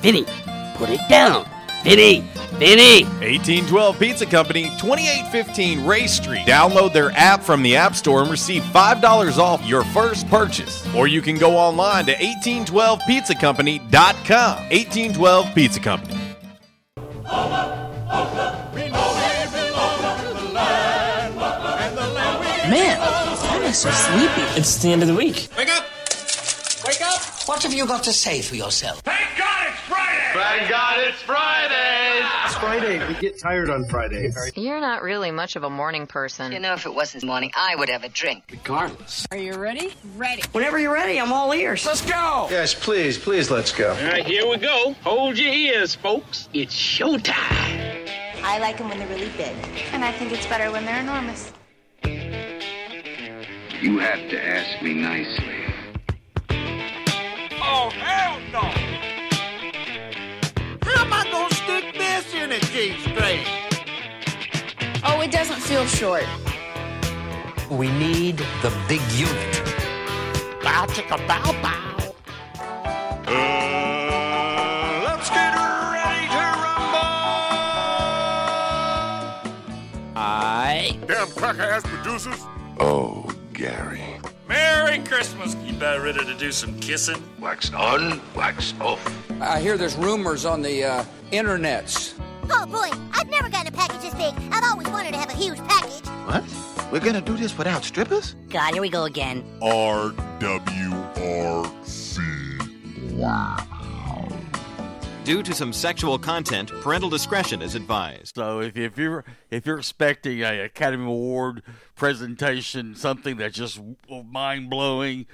Vinny, put it down. Vinny, Vinny. 1812 Pizza Company, 2815 Ray Street. Download their app from the App Store and receive $5 off your first purchase. Or you can go online to 1812pizzacompany.com. 1812 Pizza Company. Man, I'm so sleepy. It's the end of the week. Wake up! Wake up! What have you got to say for yourself? Thank God it's Friday! Thank God it's Friday! It's Friday. We get tired on Fridays. You're not really much of a morning person. You know, if it wasn't morning, I would have a drink. Regardless. Are you ready? Ready. Whenever you're ready, I'm all ears. Let's go! Yes, please, please, let's go. All right, here we go. Hold your ears, folks. It's showtime. I like them when they're really big. And I think it's better when they're enormous. You have to ask me nicely. Oh, hell no! 15 straight. Oh, it doesn't feel short. We need the big unit. Bow chicka bow bow. Uh, let's get ready to rumble. I. Damn cracker ass producers. Oh, Gary. Merry Christmas. You better ready to do some kissing. Wax on, wax off. I hear there's rumors on the uh, internets Oh boy, I've never gotten a package this big. I've always wanted to have a huge package. What? We're gonna do this without strippers? God, here we go again. R W R C. Wow. Due to some sexual content, parental discretion is advised. So if, if you're if you're expecting a Academy Award presentation, something that's just mind blowing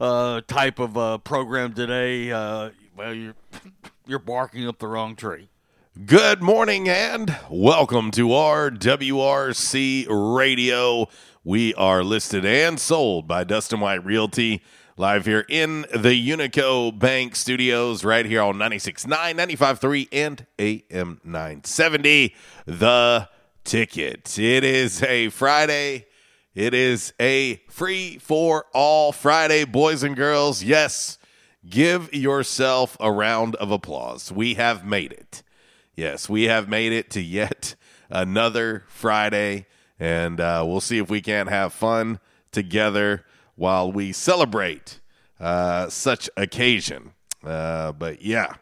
uh, type of uh, program today, uh, well you're you're barking up the wrong tree. Good morning and welcome to RWRC Radio. We are listed and sold by Dustin White Realty. Live here in the Unico Bank Studios, right here on 96.9, 95.3, and AM 970. The ticket. It is a Friday. It is a free for all Friday, boys and girls. Yes, give yourself a round of applause. We have made it. Yes, we have made it to yet another Friday, and uh, we'll see if we can't have fun together while we celebrate uh, such occasion. Uh, but yeah,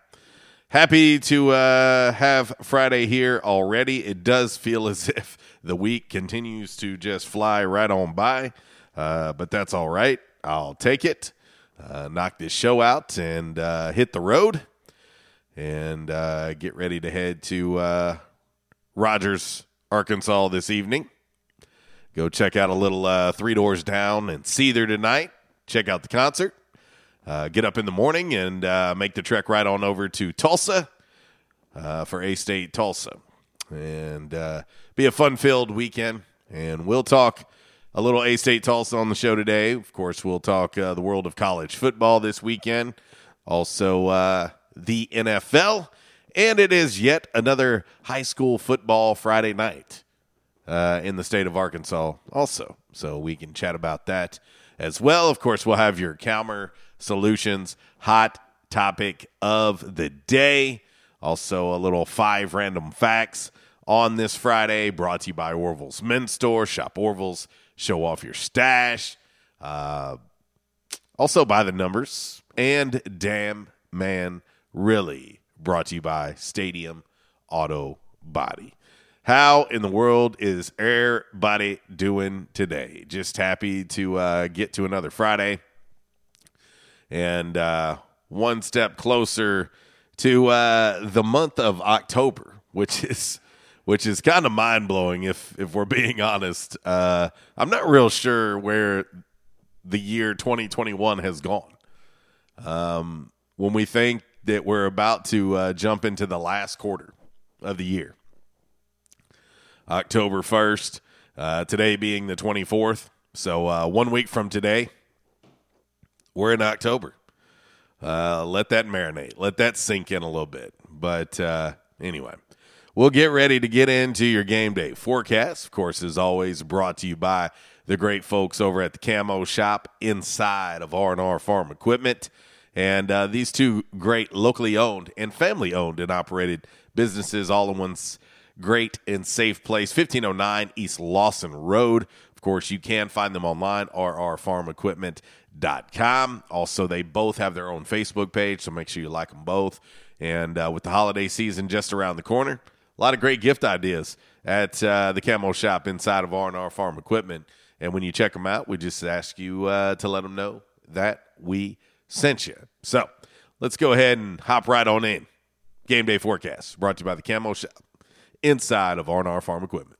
happy to uh, have Friday here already. It does feel as if the week continues to just fly right on by, uh, but that's all right. I'll take it. Uh, knock this show out and hit the road and get ready to head to Rogers, Arkansas this evening. Go check out a little uh, Three Doors Down and Seether tonight. Check out the concert. Uh, get up in the morning and uh, make the trek right on over to Tulsa uh, for A State Tulsa. And uh, be a fun filled weekend. And we'll talk a little A State Tulsa on the show today. Of course, we'll talk uh, the world of college football this weekend, also uh, the NFL. And it is yet another high school football Friday night uh, in the state of Arkansas, also. So we can chat about that as well. Of course, we'll have your Calmer Solutions hot topic of the day. Also, a little five random facts on this Friday, brought to you by Orville's Men's Store. Shop Orville's, show off your stash. Uh, also, by the numbers. And Damn Man Really, brought to you by Stadium Auto Body. How in the world is everybody doing today? Just happy to uh, get to another Friday and uh, one step closer to uh, the month of October, which is which is kind of mind blowing if if we're being honest. Uh, I'm not real sure where the year 2021 has gone. Um, when we think that we're about to uh, jump into the last quarter of the year, October 1st, uh, today being the 24th. So uh, one week from today, we're in October. Uh, let that marinate. Let that sink in a little bit. But uh, anyway, we'll get ready to get into your game day forecast. Of course, as always, brought to you by the great folks over at the Camo Shop inside of R&R Farm Equipment. And uh, these two great locally owned and family owned and operated businesses all in one great and safe place, 1509 East Lawson Road. Of course, you can find them online, rrfarmequipment.com. Also, they both have their own Facebook page, so make sure you like them both. And uh, with the holiday season just around the corner, a lot of great gift ideas at uh, the Camo Shop inside of R&R Farm Equipment. And when you check them out, we just ask you uh, to let them know that we sent you. So let's go ahead and hop right on in. Game day forecast brought to you by the Camo Shop inside of R&R Farm Equipment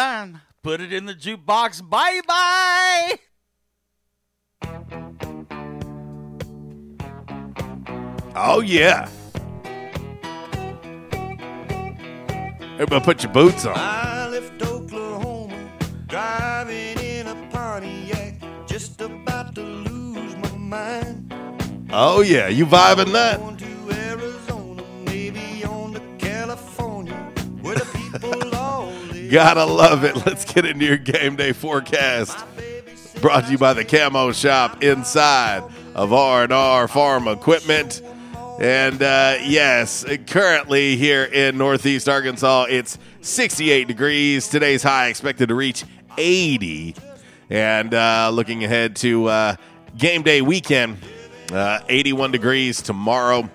dime. Put it in the jukebox. Bye bye. Oh, yeah. Everybody put your boots on. I left Oklahoma, driving in a Pontiac, just about to lose my mind. Oh, yeah. You vibing that? Gotta love it. Let's get into your game day forecast. Brought to you by the Camo Shop inside of R&R Farm Equipment. And uh, yes, currently here in Northeast Arkansas, it's 68 degrees. Today's high expected to reach 80. And uh, looking ahead to uh, game day weekend, uh, 81 degrees tomorrow.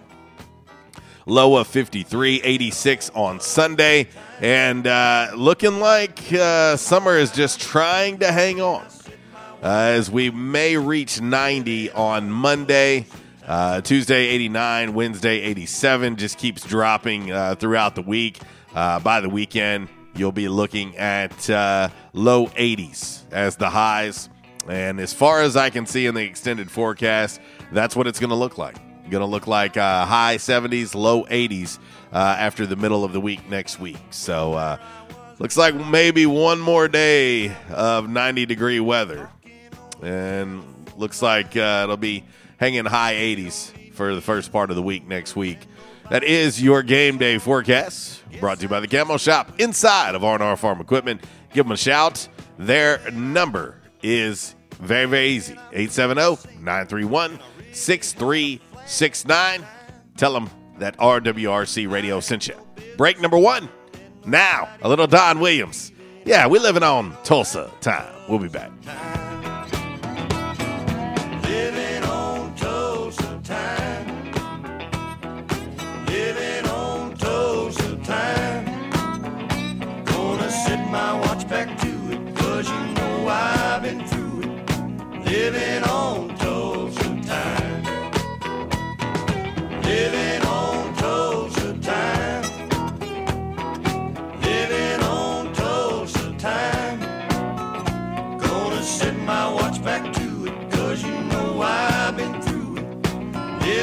Low of 53, 86 on Sunday. And uh, looking like uh, summer is just trying to hang on uh, as we may reach 90 on Monday. Uh, Tuesday 89, Wednesday 87, just keeps dropping uh, throughout the week. By the weekend, you'll be looking at uh, low 80s as the highs. And as far as I can see in the extended forecast, that's what it's going to look like. Going to look like uh, high 70s, low 80s uh, after the middle of the week next week. So looks like maybe one more day of 90 degree weather. And looks like it'll be hanging high 80s for the first part of the week next week. That is your game day forecast brought to you by the Camo Shop inside of R&R Farm Equipment. Give them a shout. Their number is very, very easy 870 931 6369. Tell them that RWRC Radio sent you. Break number one. Now, a little Don Williams. Yeah, we're living on Tulsa time. We'll be back. Living on Tulsa time. Living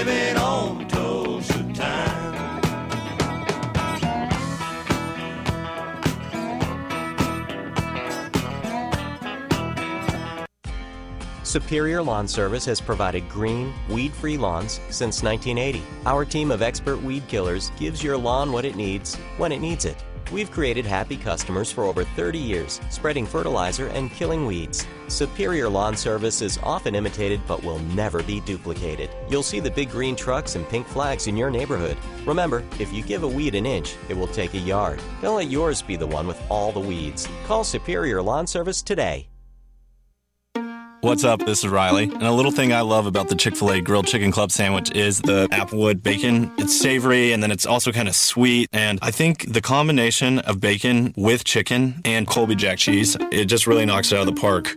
Living on Tulsa time. Superior Lawn Service has provided green, weed free lawns since 1980. Our team of expert weed killers gives your lawn what it needs when it needs it. We've created happy customers for over 30 years, spreading fertilizer and killing weeds. Superior Lawn Service is often imitated but will never be duplicated. You'll see the big green trucks and pink flags in your neighborhood. Remember, if you give a weed an inch, it will take a yard. Don't let yours be the one with all the weeds. Call Superior Lawn Service today. What's up? This is Riley. And a little thing I love about the Chick fil A grilled chicken club sandwich is the applewood bacon. It's savory and then it's also kind of sweet. And I think the combination of bacon with chicken and Colby Jack cheese, it just really knocks it out of the park.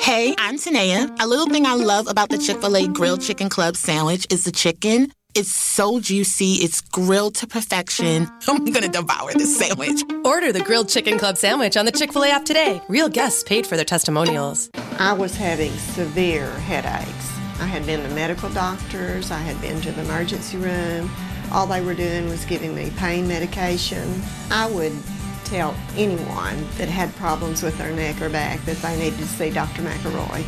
Hey, I'm Tanea. A little thing I love about the Chick fil A grilled chicken club sandwich is the chicken. It's so juicy, it's grilled to perfection. I'm gonna devour this sandwich. Order the grilled chicken club sandwich on the Chick fil A app today. Real guests paid for their testimonials. I was having severe headaches. I had been to medical doctors, I had been to the emergency room. All they were doing was giving me pain medication. I would tell anyone that had problems with their neck or back that they needed to see Dr. McElroy.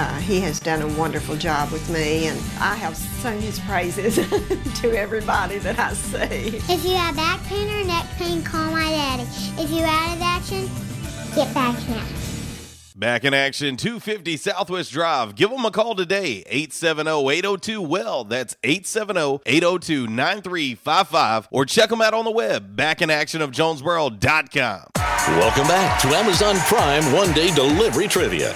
Uh, he has done a wonderful job with me, and I have sung his praises to everybody that I see. If you have back pain or neck pain, call my daddy. If you're out of action, get back now. Back in action, 250 Southwest Drive. Give them a call today, 870-802-WELL. That's 870-802-9355. Or check them out on the web, backinactionofjonesboro.com. Welcome back to Amazon Prime One Day Delivery Trivia.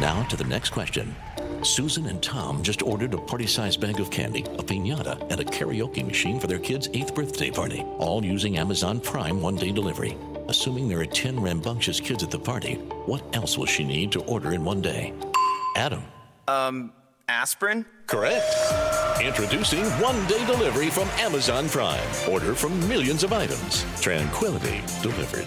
Now to the next question. Susan and Tom just ordered a party sized bag of candy, a pinata, and a karaoke machine for their kid's eighth birthday party, all using Amazon Prime one day delivery. Assuming there are 10 rambunctious kids at the party, what else will she need to order in one day? Adam. Um, aspirin? Correct. Introducing one day delivery from Amazon Prime. Order from millions of items. Tranquility delivered.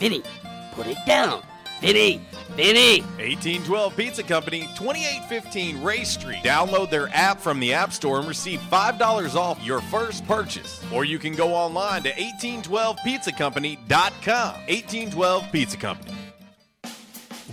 Vinny, put it down. Vinny, Vinny. 1812 Pizza Company, 2815 Ray Street. Download their app from the App Store and receive $5 off your first purchase. Or you can go online to 1812pizzacompany.com. 1812 Pizza Company.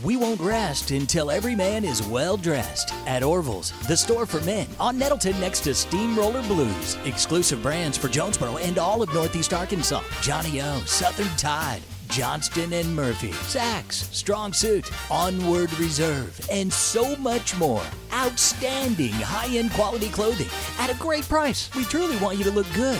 We won't rest until every man is well dressed. At Orville's, the store for men, on Nettleton next to Steamroller Blues. Exclusive brands for Jonesboro and all of Northeast Arkansas. Johnnie-O, Southern Tide. Johnston and Murphy, Saks, Strong Suit, Onward Reserve, and so much more. Outstanding high end quality clothing at a great price. We truly want you to look good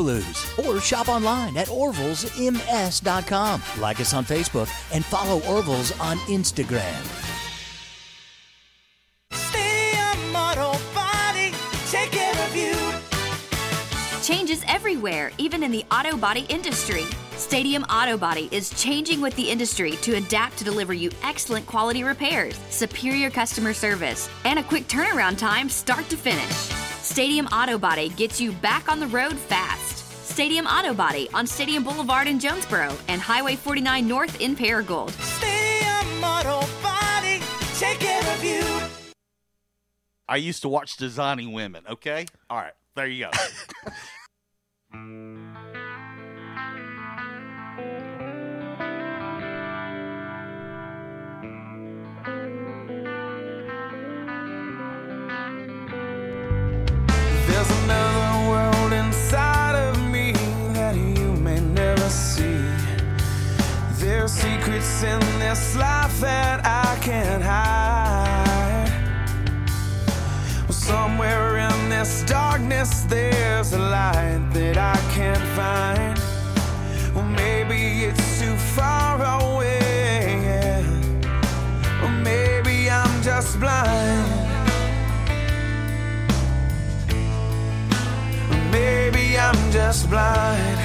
Blues. Or shop online at orvillesms.com. Like us on Facebook and follow Orville's on Instagram. Stadium Auto Body, take care of you. Changes everywhere, even in the auto body industry. Stadium Auto Body is changing with the industry to adapt to deliver you excellent quality repairs, superior customer service, and a quick turnaround time start to finish. Stadium Auto Body gets you back on the road fast. Stadium Auto Body on Stadium Boulevard in Jonesboro and Highway 49 North in Paragould. Stadium Auto Body, take care of you. I used to watch Designing Women, okay? All right. There you go. secrets in this life that I can't hide. Well, somewhere in this darkness, there's a light that I can't find. Well, maybe it's too far away. yeah. Or maybe I'm just blind. Maybe I'm just blind.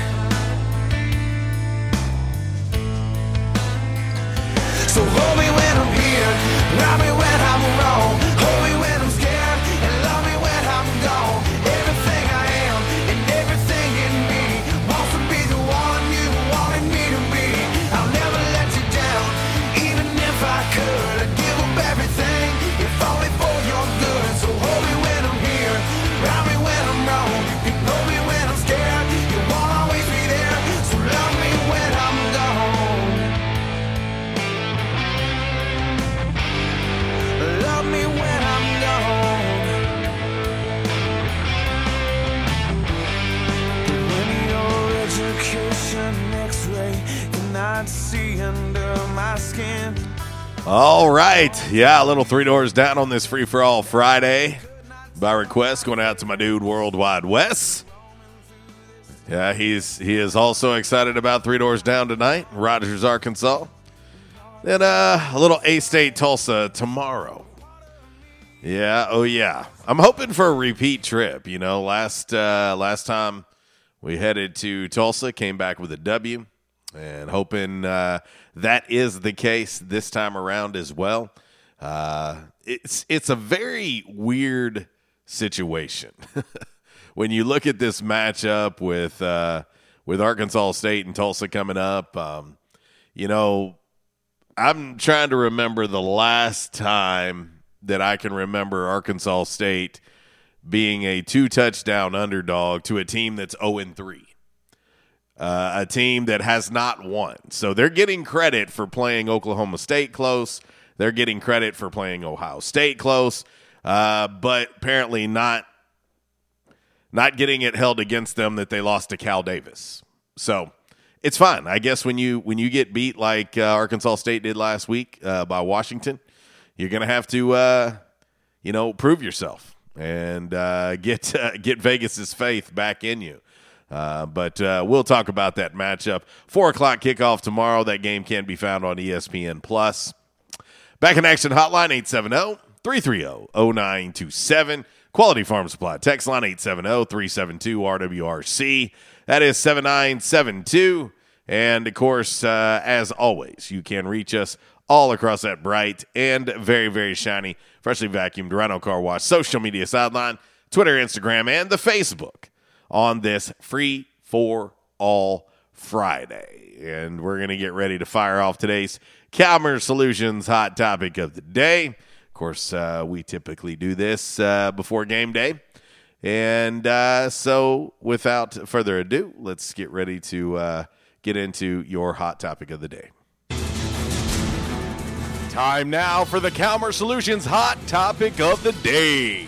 All right. Yeah, a little three doors down on this free for all Friday. By request, going out to my dude Worldwide Wes. Yeah, he's he is also excited about three doors down tonight, Rogers, Arkansas. Then uh, a little A State Tulsa tomorrow. Yeah, oh yeah. I'm hoping for a repeat trip. You know, last uh, last time we headed to Tulsa, came back with a W, and hoping uh, that is the case this time around as well. Uh, it's it's a very weird situation when you look at this matchup with uh, with Arkansas State and Tulsa coming up. Um, you know, I'm trying to remember the last time that I can remember Arkansas State being a two touchdown underdog to a team that's 0 3. Uh, a team that has not won. So they're getting credit for playing Oklahoma State close. They're getting credit for playing Ohio State close, uh, but apparently not not getting it held against them that they lost to Cal Davis. So it's fine, I guess. When you when you get beat like uh, Arkansas State did last week uh, by Washington, you're to have to uh, you know prove yourself and uh, get get Vegas's faith back in you. Uh, but uh, we'll talk about that matchup. Four o'clock kickoff tomorrow. That game can be found on ESPN Plus. Back in action hotline 870 330 0927. Quality Farm Supply. Text line 870 372 RWRC. That is 7972. And of course, uh, as always, you can reach us all across that bright and very, very shiny, freshly vacuumed Rhino Car Wash social media sideline, Twitter, Instagram, and the Facebook on this free for all Friday. And we're going to get ready to fire off today's Calmer Solutions hot topic of the day. Of course, uh, we typically do this uh, before game day. And uh, so, without further ado, let's get ready to uh, get into your hot topic of the day. Time now for the Calmer Solutions hot topic of the day.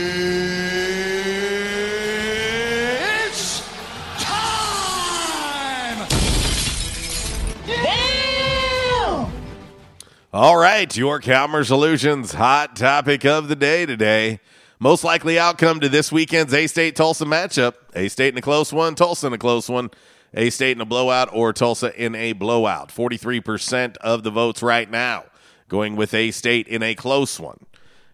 All right, your Calmer Solutions hot topic of the day today. Most likely outcome to this weekend's A State Tulsa matchup. A State in a close one, Tulsa in a close one. A State in a blowout or Tulsa in a blowout. 43% of the votes right now going with A State in a close one.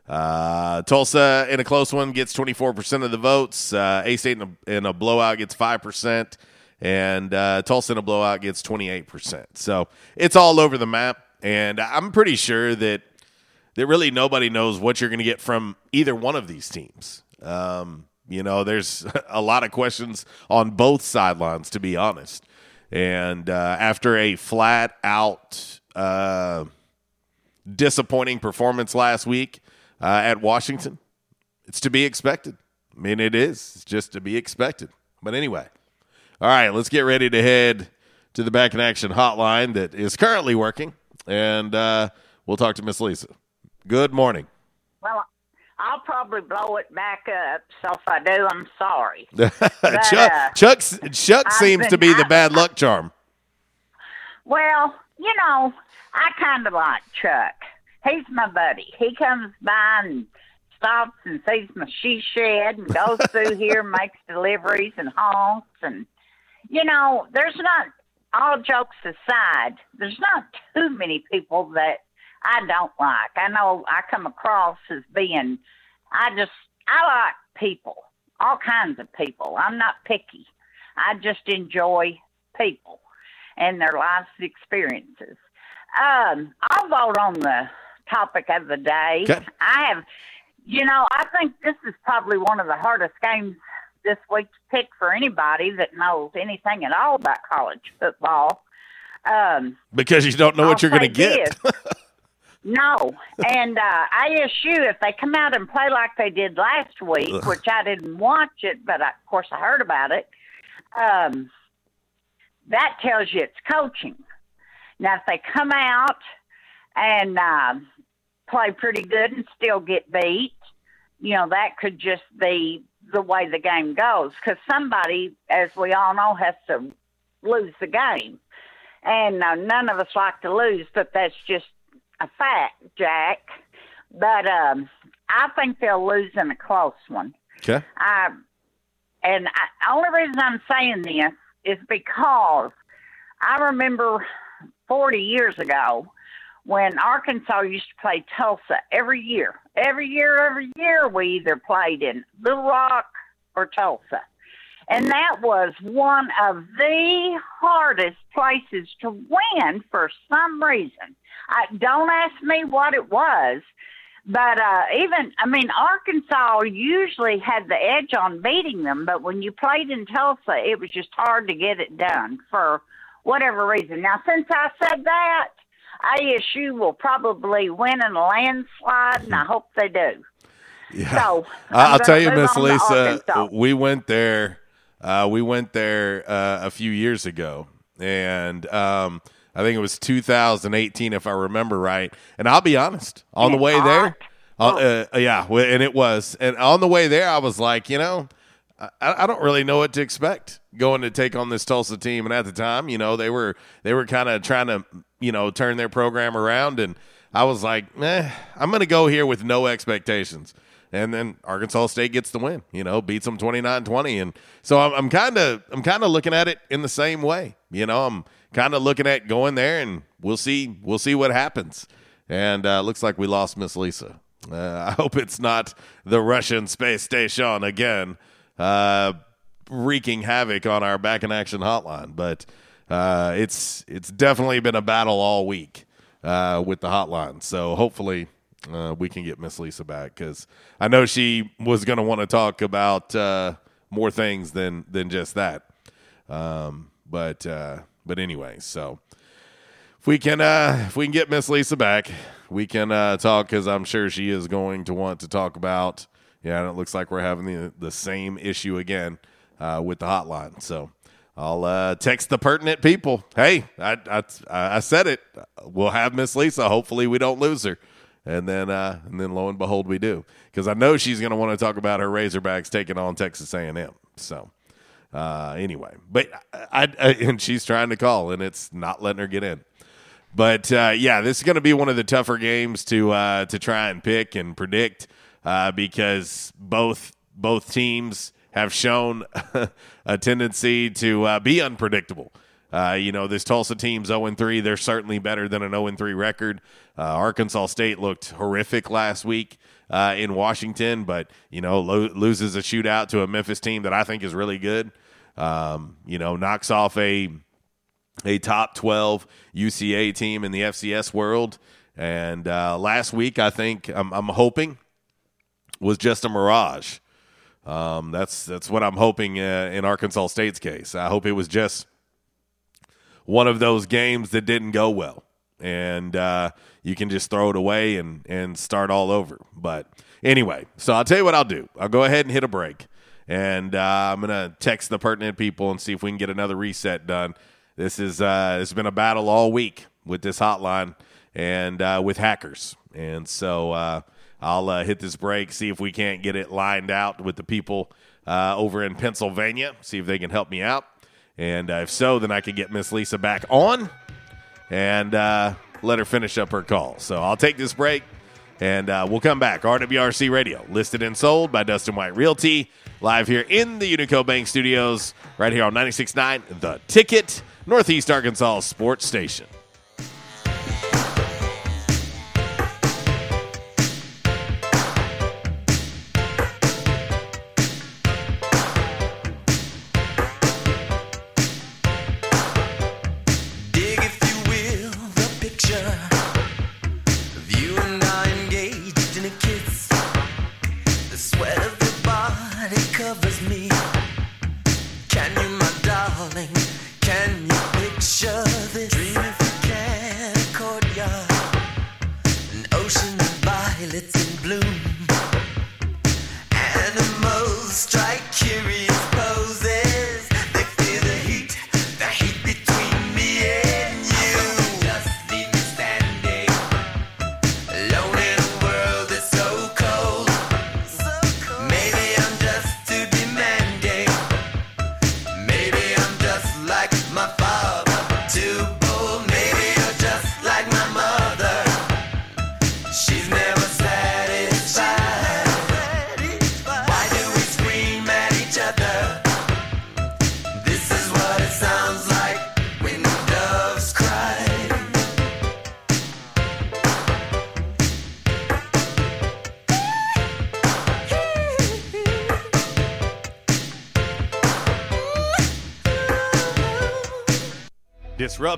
Uh, Tulsa in a close one gets 24% of the votes. Uh, a State in a, in a blowout gets 5%. And uh, Tulsa in a blowout gets 28%. So it's all over the map. And I'm pretty sure that that really nobody knows what you're going to get from either one of these teams. Um, you know, there's a lot of questions on both sidelines, to be honest. And uh, after a flat out uh, disappointing performance last week uh, at Washington, it's to be expected. I mean, it is. It's just to be expected. But anyway, all right, let's get ready to head to the back in action hotline that is currently working, and uh, we'll talk to Miss Lisa. Good morning. Well, I'll probably blow it back up. So if I do, I'm sorry. Chuck, uh, Chuck, Chuck seems to been- be the bad luck charm. Well, you know, I kind of like Chuck. He's my buddy. He comes by and stops and sees my she shed and goes through here, makes deliveries and honks. And, you know, there's not, all jokes aside, there's not too many people that I don't like. I know I come across as being, I just, I like people, all kinds of people. I'm not picky. I just enjoy people and their life's experiences. Um, I'll vote on the topic of the day. Okay. I have, you know, I think this is probably one of the hardest games this week's pick for anybody that knows anything at all about college football. Um, Because you don't know what I'll you're going to get. No, and uh, ISU, if they come out and play like they did last week, Ugh. which I didn't watch it, but I, of course I heard about it, um, that tells you it's coaching. Now, if they come out and uh, play pretty good and still get beat, you know, that could just be the way the game goes. Because somebody, as we all know, has to lose the game. And uh, none of us like to lose, but that's just a fact, Jack. But um, I think they'll lose in a close one. Okay. I, and I, only reason I'm saying this is because I remember 40 years ago when Arkansas used to play Tulsa every year. Every year, every year, we either played in Little Rock or Tulsa. And that was one of the hardest places to win for some reason. I, don't ask me what it was, but uh, even, I mean, Arkansas usually had the edge on beating them, but when you played in Tulsa, it was just hard to get it done for whatever reason. Now, since I said that, ASU will probably win in a landslide, and I hope they do. Yeah. So, I- I'll tell you, Miss Lisa, we went there. Uh, we went there uh, a few years ago, and um, I think it was 2018, if I remember right. And I'll be honest, on the way there, uh, uh, yeah, and it was. And on the way there, I was like, you know, I, I don't really know what to expect going to take on this Tulsa team. And at the time, you know, they were they were kind of trying to, you know, turn their program around, and I was like, eh, I'm going to go here with no expectations. And then Arkansas State gets the win, you know, beats them 29-20. And so I'm, kind of I'm kind of looking at it in the same way. You know, I'm kind of looking at going there and we'll see we'll see what happens. And uh, looks like we lost Miss Lisa. Uh, I hope it's not the Russian space station again, uh, wreaking havoc on our back in action hotline. But uh, it's it's definitely been a battle all week uh, with the hotline. So hopefully uh, we can get Miss Lisa back because I know she was going to want to talk about uh, more things than than just that. Um, but uh, but anyway, so if we can uh, if we can get Miss Lisa back, we can uh, talk because I'm sure she is going to want to talk about. Yeah, and it looks like we're having the the same issue again uh, with the hotline. So I'll uh, text the pertinent people. Hey, I, I I said it. We'll have Miss Lisa. Hopefully, we don't lose her. And then uh, and then lo and behold, we do because I know she's going to want to talk about her Razorbacks taking on Texas A&M. So uh, anyway, but I, I and she's trying to call and it's not letting her get in. But uh, yeah, this is going to be one of the tougher games to uh, to try and pick and predict uh, because both both teams have shown a tendency to uh, be unpredictable. Uh, you know, this Tulsa team's 0 3. They're certainly better than an 0 3 record. Uh, Arkansas State looked horrific last week uh, in Washington, but, you know, lo- loses a shootout to a Memphis team that I think is really good. Um, you know, knocks off a a top 12 UCA team in the FCS world And uh, last week, I think I'm, I'm hoping was just a mirage. Um, that's that's what I'm hoping uh, in Arkansas State's case. I hope it was just one of those games that didn't go well, and uh, you can just throw it away and and start all over. But anyway, so I'll tell you what I'll do. I'll go ahead and hit a break, and uh, I'm gonna text the pertinent people and see if we can get another reset done. This is uh, it's been a battle all week with this hotline and uh, with hackers, and so. I'll uh, hit this break, see if we can't get it lined out with the people uh, over in Pennsylvania, see if they can help me out. And uh, if so, then I can get Miss Lisa back on and uh, let her finish up her call. So I'll take this break and uh, we'll come back. RWRC Radio, listed and sold by Dustin White Realty, live here in the Unico Bank Studios, right here on 96.9 The Ticket, Northeast Arkansas Sports Station.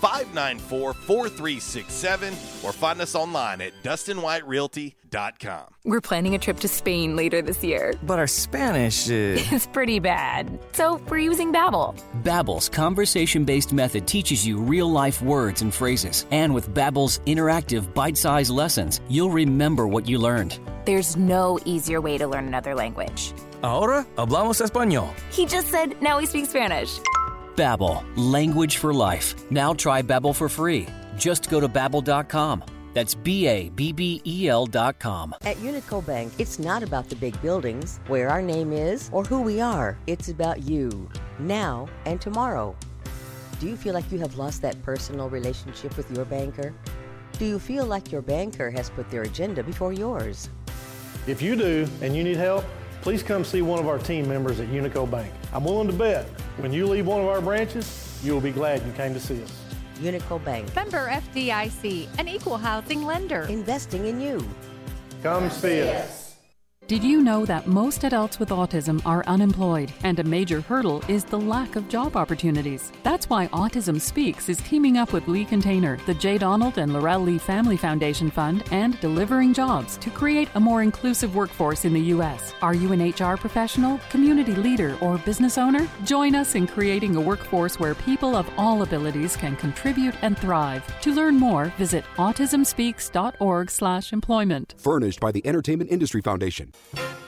594 4367, or find us online at DustinWhiteRealty.com. We're planning a trip to Spain later this year. But our Spanish is. It's pretty bad. So we're using Babbel. Babbel's conversation-based method teaches you real-life words and phrases. And with Babbel's interactive bite-sized lessons, you'll remember what you learned. There's no easier way to learn another language. Ahora hablamos español. He just said now we speak Spanish. Babbel, language for life. Now try Babbel for free. Just go to babbel.com. That's B A B B E L dot com. At Unico Bank, it's not about the big buildings, where our name is, or who we are. It's about you, now and tomorrow. Do you feel like you have lost that personal relationship with your banker? Do you feel like your banker has put their agenda before yours? If you do and you need help, please come see one of our team members at Unico Bank. I'm willing to bet when you leave one of our branches, you will be glad you came to see us. Unico Bank, Member FDIC, an equal housing lender. investing in you. Come see us. Did you know that most adults with autism are unemployed and a major hurdle is the lack of job opportunities? That's why Autism Speaks is teaming up with Lee Container, the J. Donald and Laurel Lee Family Foundation Fund, and Delivering Jobs to create a more inclusive workforce in the U.S. Are you an HR professional, community leader, or business owner? Join us in creating a workforce where people of all abilities can contribute and thrive. To learn more, visit autismspeaks.org/employment. Furnished by the Entertainment Industry Foundation. Thank you.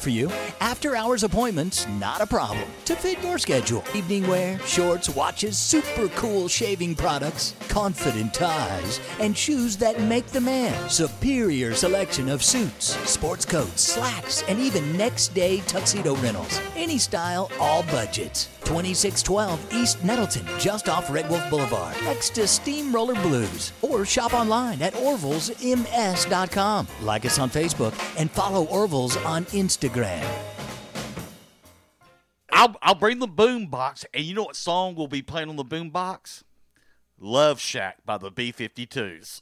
for you, after hours appointments, not a problem. To fit your schedule, evening wear, shorts, watches, super cool shaving products, confident ties, and shoes that make the man. Superior selection of suits, sports coats, slacks, and even next day tuxedo rentals. Any style, all budgets. 2612 East Nettleton, just off Red Wolf Boulevard, next to Steamroller Blues. Or shop online at orvillesms.com. Like us on Facebook and follow Orville's on Instagram. I'll I'll bring the boom box, and you know what song will be playing on the boom box? Love Shack by the B 52s.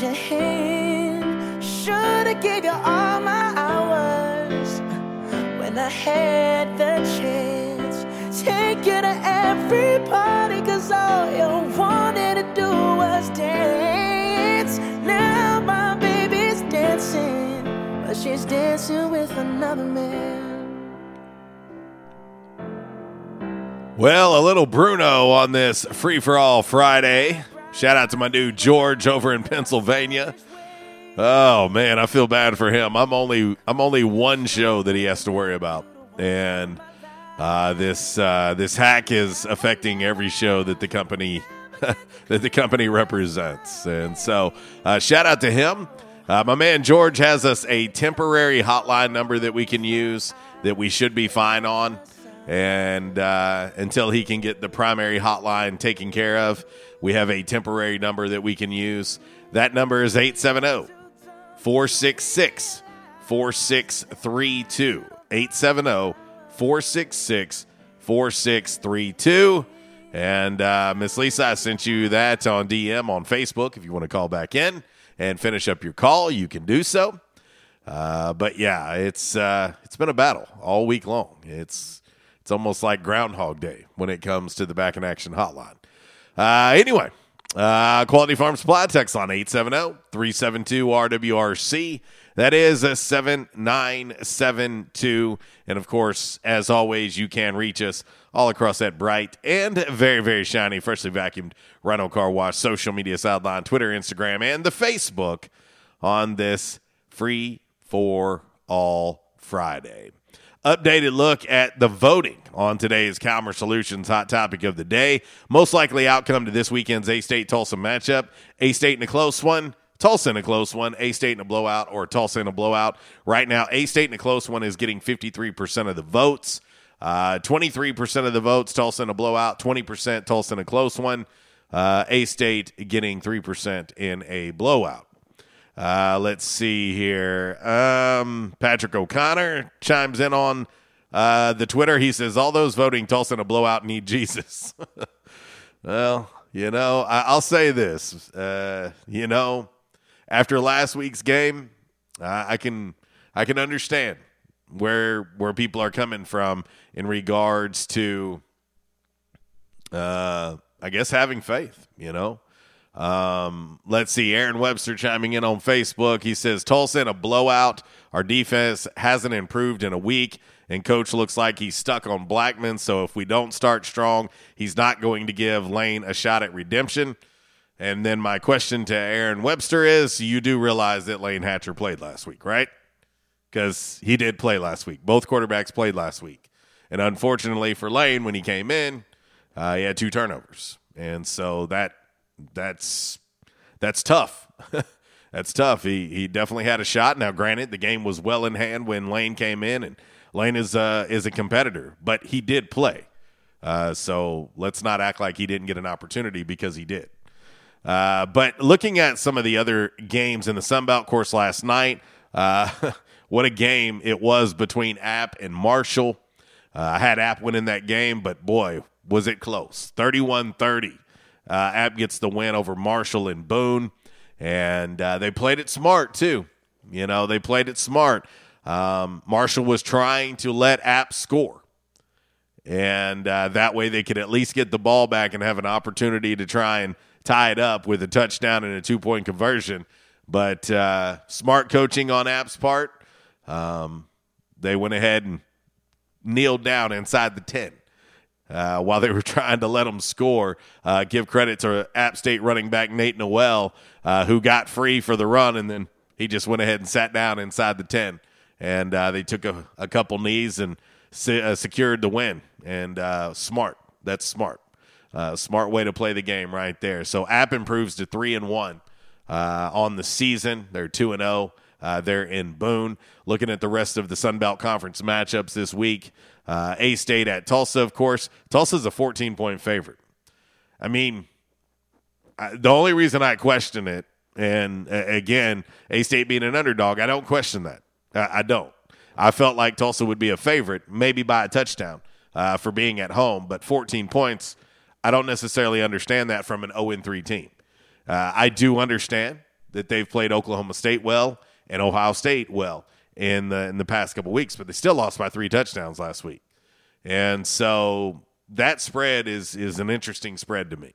your hand. Should have gave you all my hours when I had the chance. Take you to every party, cause all you wanted to do was dance. Now my baby's dancing, but she's dancing with another man. Well, a little Bruno on this free for all Friday. Shout out to my dude George over in Pennsylvania. Oh man, I feel bad for him. I'm only I'm only one show that he has to worry about, and uh, this uh, this hack is affecting every show that the company that the company represents. And so, uh, shout out to him. Uh, my man George has us a temporary hotline number that we can use that we should be fine on. And uh, until he can get the primary hotline taken care of, we have a temporary number that we can use. That number is 870 466 4632. 870 466 4632. And uh, Miss Lisa, I sent you that on DM on Facebook. If you want to call back in and finish up your call, you can do so. Uh, but yeah, it's uh, it's been a battle all week long. It's it's almost like Groundhog Day when it comes to the Back in Action hotline. Uh, anyway, uh, Quality Farm Supply text on 870-372-RWRC. That is a 7972. And of course, as always, you can reach us all across that bright and very, very shiny, freshly vacuumed rental car wash social media sideline, Twitter, Instagram, and the Facebook on this free for all Friday. Updated look at the voting on today's Calmer Solutions hot topic of the day. Most likely outcome to this weekend's A State Tulsa matchup. A State in a close one, Tulsa in a close one, A State in a blowout, or Tulsa in a blowout. Right now, A State in a close one is getting 53% of the votes. Uh, 23% of the votes, Tulsa in a blowout, 20% Tulsa in a close one. Uh, a State getting 3% in a blowout. Uh, let's see here. Um, Patrick O'Connor chimes in on uh, the Twitter. He says, All those voting Tulsa in a blowout need Jesus. well, you know, I- I'll say this. Uh, you know, after last week's game, I can I can understand where where people are coming from in regards to uh I guess having faith, you know. Um, let's see. Aaron Webster chiming in on Facebook. He says Tulsa in a blowout. Our defense hasn't improved in a week, and coach looks like he's stuck on Blackman. So if we don't start strong, he's not going to give Layne a shot at redemption. And then my question to Aaron Webster is: You do realize that Layne Hatcher played last week, right? Because he did play last week. Both quarterbacks played last week, and unfortunately for Layne, when he came in, uh, he had two turnovers, and so that that's that's tough. that's tough. He he definitely had a shot. Now, granted, the game was well in hand when Layne came in, and Layne is uh, is a competitor, but he did play. Uh, so let's not act like he didn't get an opportunity because he did. Uh, but looking at some of the other games in the Sun Belt course last night, uh, what a game it was between App and Marshall. Uh, I had App winning that game, but boy, was it close 31 30. Uh, App gets the win over Marshall and Boone, and uh, they played it smart too. You know, they played it smart. Um, Marshall was trying to let App score, and uh, that way they could at least get the ball back and have an opportunity to try and tie it up with a touchdown and a two point conversion. But uh, smart coaching on App's part, um, they went ahead and kneeled down inside the 10 uh, while they were trying to let them score. Uh, give credit to App State running back Nate Noel, uh, who got free for the run and then He just went ahead and sat down inside the 10, and uh, they took a, a couple knees and se- uh, secured the win. And uh, smart. That's smart. Smart way to play the game right there. So App improves to 3 and 1 uh, on the season. They're 2 and 0. Uh, they're in Boone. Looking at the rest of the Sun Belt Conference matchups this week, uh, A State at Tulsa, of course. Tulsa's a 14 point favorite. I mean, I, the only reason I question it, and uh, again, A State being an underdog, I don't question that. I, I don't. I felt like Tulsa would be a favorite, maybe by a touchdown uh, for being at home, but 14 points, I don't necessarily understand that from an 0 3 team. Uh, I do understand that they've played Oklahoma State well and Ohio State well in the in the past couple weeks, but they still lost by three touchdowns last week, and so that spread is is an interesting spread to me.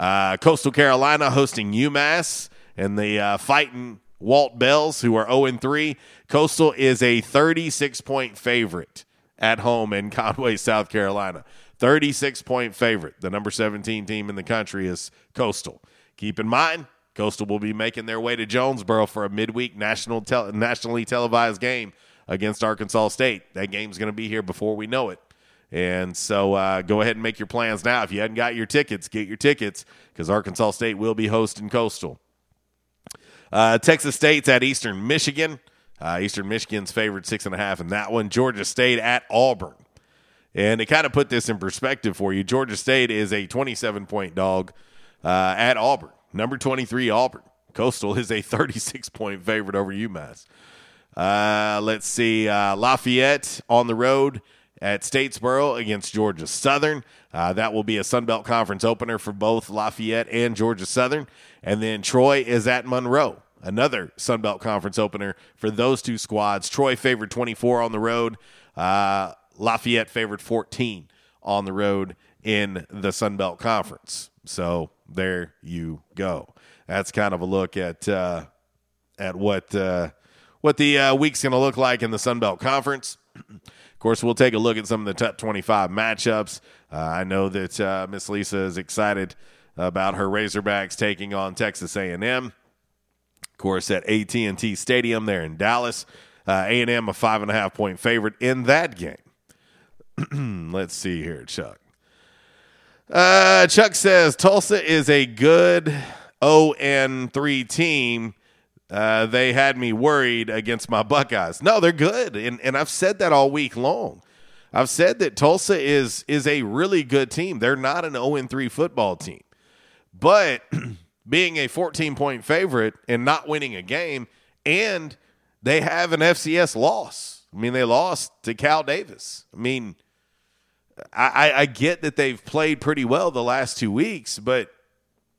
Uh, Coastal Carolina hosting UMass and the uh, fighting Walt Bells, who are 0 3. Coastal is a 36 point favorite at home in Conway, South Carolina. 36 point favorite. The number 17 team in the country is Coastal. Keep in mind, Coastal will be making their way to Jonesboro for a midweek national tel- nationally televised game against Arkansas State. That game's going to be here before we know it. And so uh, go ahead and make your plans now. If you hadn't got your tickets, get your tickets because Arkansas State will be hosting Coastal. Uh, Texas State's at Eastern Michigan. Uh, Eastern Michigan's favored six and a half in that one. Georgia State at Auburn. And to kind of put this in perspective for you, Georgia State is a 27 point dog uh, at Auburn. Number 23, Auburn. Coastal is a 36 point favorite over UMass. Uh, let's see. Uh, Lafayette on the road at Statesboro against Georgia Southern. Uh, that will be a Sun Belt Conference opener for both Lafayette and Georgia Southern. And then Troy is at Monroe. Another Sun Belt Conference opener for those two squads. Troy favored 24 on the road. Uh, Lafayette favored 14 on the road in the Sun Belt Conference. So there you go. That's kind of a look at uh, at what uh, what the uh, week's going to look like in the Sun Belt Conference. of course, we'll take a look at some of the top 25 matchups. Uh, I know that uh, Miss Lisa is excited about her Razorbacks taking on Texas A&M. Of course, at AT&T Stadium there in Dallas, uh, A&M a five and a half point favorite in that game. Let's see here, Chuck. Uh, Chuck says Tulsa is a good O and three team. Uh, they had me worried against my Buckeyes. No, they're good, and and I've said that all week long. I've said that Tulsa is is a really good team. They're not an 0 3 football team. But being a 14 point favorite and not winning a game, and they have an FCS loss. I mean, they lost to Cal Davis. I mean, I, I get that they've played pretty well the last two weeks, but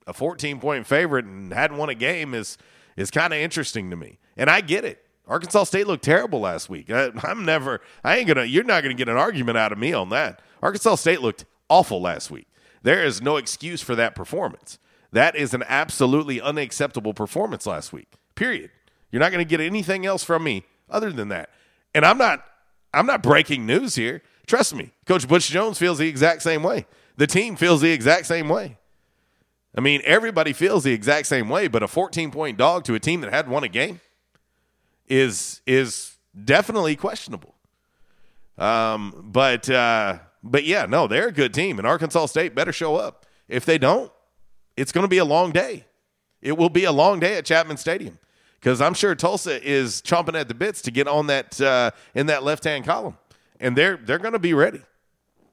a 14 point favorite and hadn't won a game is is kind of interesting to me. And I get it. Arkansas State looked terrible last week. I, I'm never, I ain't gonna, you're not gonna get an argument out of me on that. Arkansas State looked awful last week. There is no excuse for that performance. That is an absolutely unacceptable performance last week. Period. You're not going to get anything else from me other than that. And I'm not I'm not breaking news here. Trust me. Coach Butch Jones feels the exact same way. The team feels the exact same way. I mean, everybody feels the exact same way, but a 14 point dog to a team that hadn't won a game is is definitely questionable. Um, but uh, but yeah, no, they're a good team, and Arkansas State better show up. If they don't, it's going to be a long day. It will be a long day at Chapman Stadium because I'm sure Tulsa is chomping at the bits to get on that uh, in that left hand column, and they're they're going to be ready.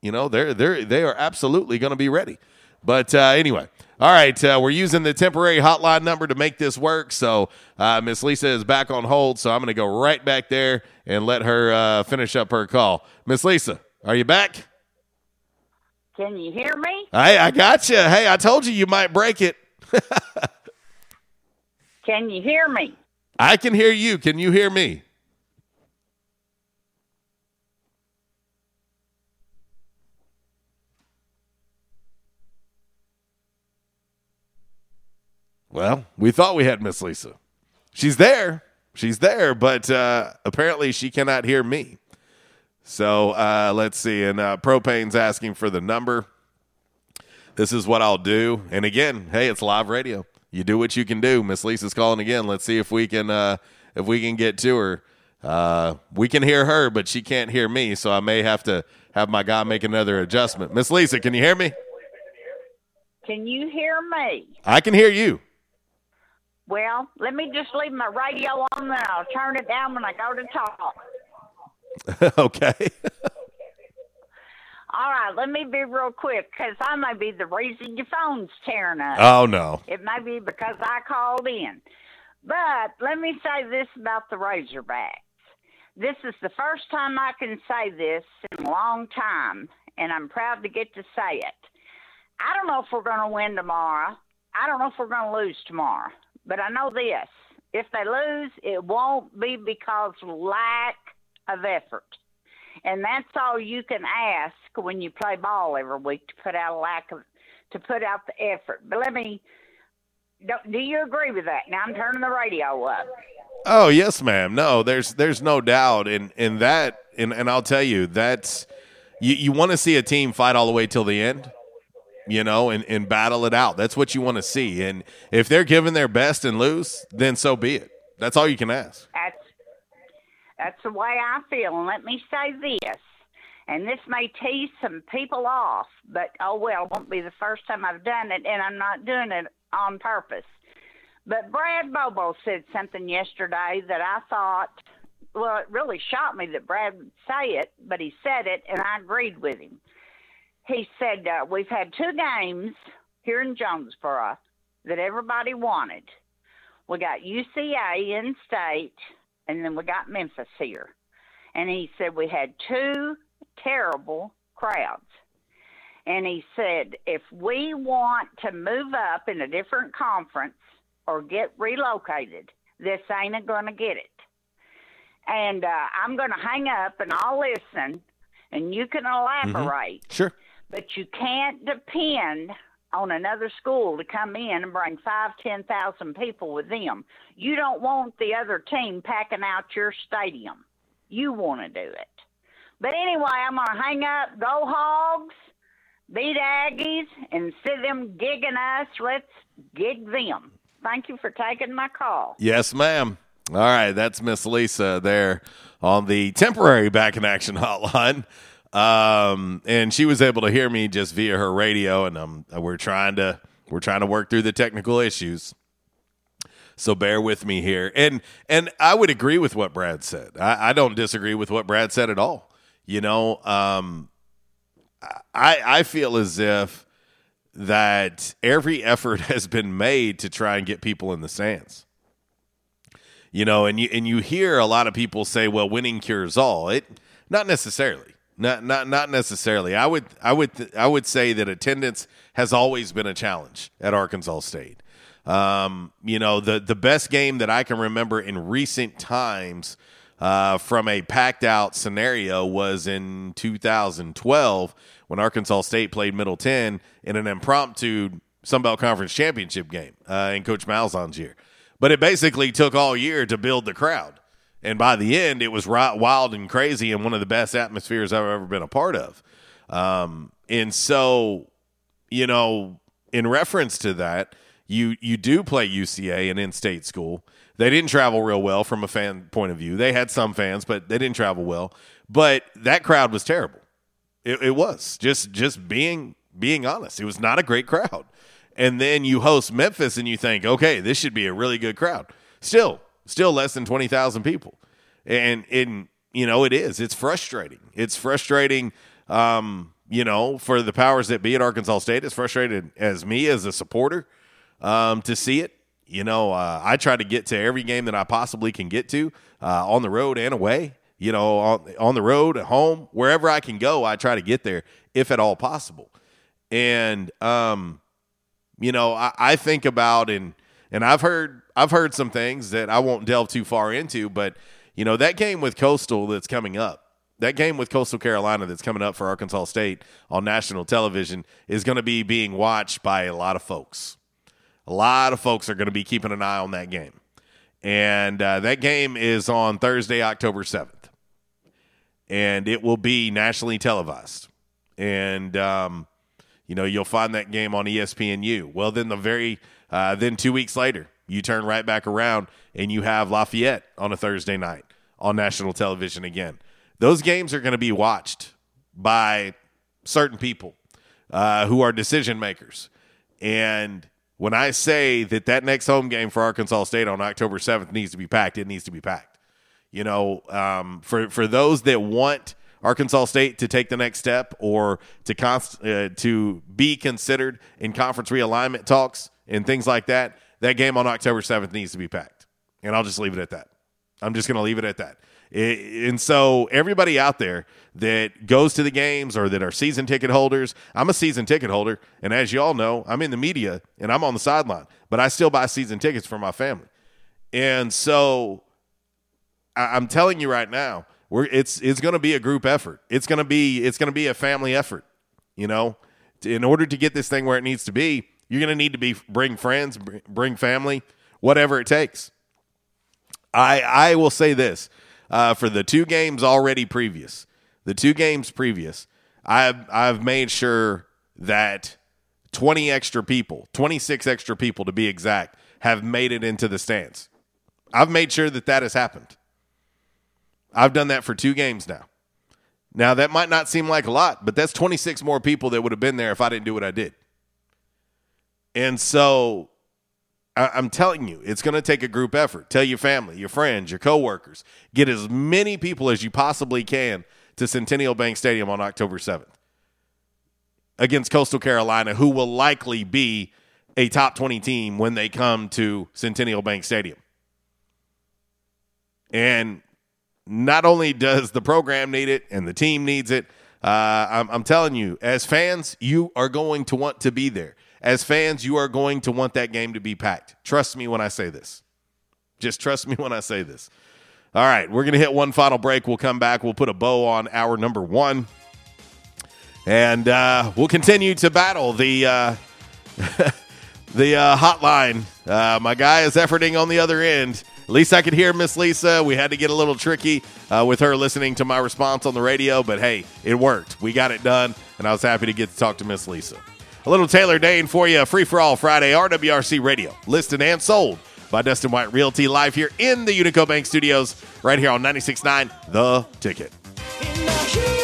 You know, they're they're they are absolutely going to be ready. But uh, anyway, all right, uh, we're using the temporary hotline number to make this work. So uh, Miss Lisa is back on hold, so I'm going to go right back there and let her uh, finish up her call. Miss Lisa, are you back? Can you hear me? Hey, I got you. Hey, I told you you might break it. Can you hear me? I can hear you. Can you hear me? Well, we thought we had Miss Lisa. She's there. She's there, but uh, apparently she cannot hear me. So uh, let's see. And uh, Propane's asking for the number. This is what I'll do. And again, hey, it's live radio. you do what you can do. Miss Lisa's calling again. Let's see if we can uh, if we can get to her. Uh, we can hear her, but she can't hear me, so I may have to have my guy make another adjustment. Miss Lisa, can you hear me? Can you hear me? I can hear you. Well, let me just leave my radio on and I'll turn it down when I go to talk. okay. All right, let me be real quick because I may be the reason your phone's tearing up. Oh no. It may be because I called in. But let me say this about the Razorbacks. This is the first time I can say this in a long time, and I'm proud to get to say it. I don't know if we're going to win tomorrow. I don't know if we're going to lose tomorrow. But I know this if they lose, it won't be because lack of effort. And that's all you can ask when you play ball every week to put out a lack of to put out the effort. But let me do, you agree with that? Now I'm turning the radio up. Oh yes, ma'am. No, there's there's no doubt in in that, and and I'll tell you that's you you want to see a team fight all the way till the end, you know, and and battle it out. That's what you want to see. And if they're giving their best and lose, then so be it. That's all you can ask. That's that's the way I feel. And let me say this, and this may tease some people off, but oh well, it won't be the first time I've done it, and I'm not doing it on purpose. But Brad Bobo said something yesterday that I thought, well, it really shocked me that Brad would say it, but he said it, and I agreed with him. He said, uh, We've had two games here in Jonesboro that everybody wanted. We got UCA in state, and then we got Memphis here. And he said, We had two terrible crowds. And he said, if we want to move up in a different conference or get relocated, this ain't going to get it. And uh, I'm going to hang up and I'll listen, and you can elaborate. Sure. But you can't depend on another school to come in and bring five, ten thousand people with them. You don't want the other team packing out your stadium. You want to do it. But anyway, I'm to hang up. Go Hogs beat Aggies and see them gigging us. Let's gig them. Thank you for taking my call. Yes, ma'am. All right, that's Miss Lisa there on the temporary back in action hotline. Um, and she was able to hear me just via her radio, and um, we're trying to we're trying to work through the technical issues. So bear with me here, and and I would agree with what Brad said. I, I don't disagree with what Brad said at all. You know, um, I I feel as if that every effort has been made to try and get people in the stands. You know, and you and you hear a lot of people say, "Well, winning cures all." It not necessarily. Not not not necessarily. I would I would I would say that attendance has always been a challenge at Arkansas State. Um, you know, the the best game that I can remember in recent times uh, from a packed out scenario was in 2012 when Arkansas State played Middle Tenn in an impromptu Sun Belt Conference championship game uh, in Coach Malzahn's year. But it basically took all year to build the crowd. And by the end, it was wild and crazy and one of the best atmospheres I've ever been a part of. Um, and so, you know, in reference to that, you you do play UCA, an in-state school. They didn't travel real well from a fan point of view. They had some fans, but they didn't travel well. But that crowd was terrible. It, it was just just being being honest. It was not a great crowd. And then you host Memphis, and you think, okay, this should be a really good crowd. Still, still less than twenty thousand people, and in you know it is. It's frustrating. It's frustrating. Um, you know, for the powers that be at Arkansas State, it's frustrated as me as a supporter um, to see it. You know, uh, I try to get to every game that I possibly can get to uh, on the road and away. You know, on, on the road, at home, wherever I can go, I try to get there if at all possible. And um, you know, I, I think about and and I've heard I've heard some things that I won't delve too far into, but you know that game with Coastal that's coming up, that game with Coastal Carolina that's coming up for Arkansas State on national television is going to be being watched by a lot of folks. A lot of folks are going to be keeping an eye on that game, and uh, that game is on Thursday, October seventh, and it will be nationally televised, and. Um, you know, you'll find that game on ESPNU. Well, then the very Uh, then two weeks later, you turn right back around and you have Lafayette on a Thursday night on national television again. Those games are going to be watched by certain people uh, who are decision makers. And when I say that that next home game for Arkansas State on October 7th needs to be packed, it needs to be packed. You know, um, for, for those that want Arkansas State to take the next step or to const- uh, to be considered in conference realignment talks and things like that, that game on October 7th needs to be packed. And I'll just leave it at that. I'm just going to leave it at that. It, and so, everybody out there that goes to the games or that are season ticket holders, I'm a season ticket holder. And as you all know, I'm in the media and I'm on the sideline, but I still buy season tickets for my family. And so, I, I'm telling you right now, we're, it's it's going to be a group effort. It's going to be it's going to be a family effort. You know, in order to get this thing where it needs to be, you're going to need to be bring friends, bring family, whatever it takes. I I will say this uh, for the two games already previous, the two games previous, I've I've made sure that 20 extra people, 26 extra people to be exact, have made it into the stands. I've made sure that that has happened. I've done that for two games now. Now, that might not seem like a lot, but that's 26 more people that would have been there if I didn't do what I did. And so I- I'm telling you, it's going to take a group effort. Tell your family, your friends, your coworkers, get as many people as you possibly can to Centennial Bank Stadium on October 7th against Coastal Carolina, who will likely be a top 20 team when they come to Centennial Bank Stadium. And not only does the program need it and the team needs it, uh, I'm, I'm telling you, as fans, you are going to want to be there. As fans, you are going to want that game to be packed. Trust me when I say this. Just trust me when I say this. All right, we're going to hit one final break. We'll come back. We'll put a bow on hour number one. And uh, we'll continue to battle the uh, the uh, hotline. Uh, my guy is efforting on the other end. At least I could hear Miss Lisa. We had to get a little tricky uh, with her listening to my response on the radio, but hey, it worked. We got it done, and I was happy to get to talk to Miss Lisa. A little Taylor Dayne for you, free for all Friday, RWRC Radio, listed and sold by Dustin White Realty, live here in the Unico Bank Studios, right here on 96.9 The Ticket.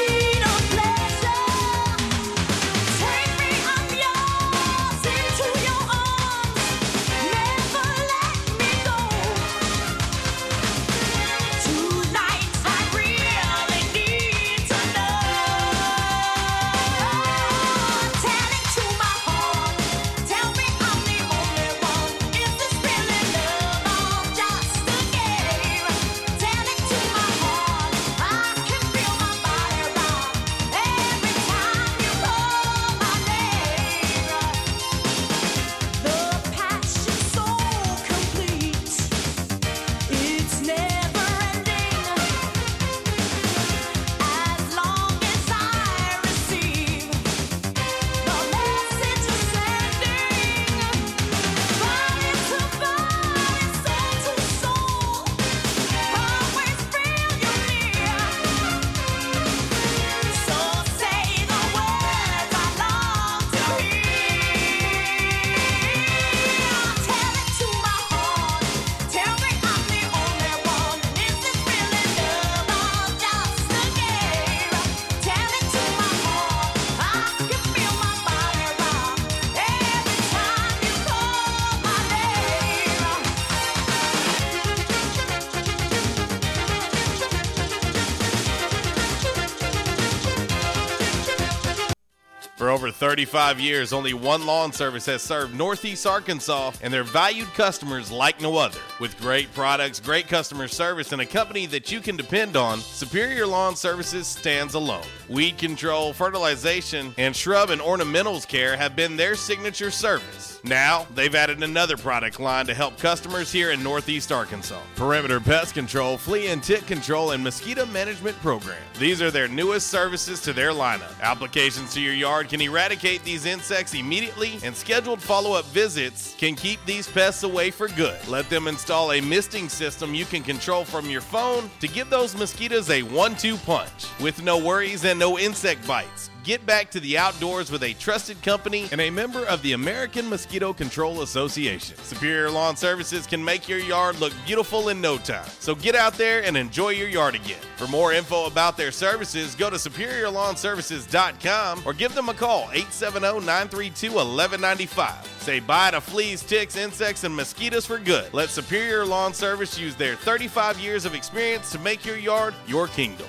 35 years, only one lawn service has served Northeast Arkansas and their valued customers like no other. With great products, great customer service, and a company that you can depend on, Superior Lawn Services stands alone. Weed control, fertilization, and shrub and ornamentals care have been their signature service. Now, they've added another product line to help customers here in Northeast Arkansas Perimeter Pest Control, Flea and Tick Control, and Mosquito Management Program. These are their newest services to their lineup. Applications to your yard can eradicate these insects immediately, and scheduled follow up visits can keep these pests away for good. Let them install a misting system you can control from your phone to give those mosquitoes a one two punch. With no worries and no insect bites. Get back to the outdoors with a trusted company and a member of the American Mosquito Control Association. Superior Lawn Services can make your yard look beautiful in no time. So get out there and enjoy your yard again. For more info about their services, go to superiorlawnservices.com or give them a call 870-932-1195. Say bye to fleas, ticks, insects, and mosquitoes for good. Let Superior Lawn Service use their 35 years of experience to make your yard your kingdom.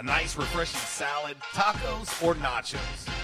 a nice refreshing salad, tacos, or nachos,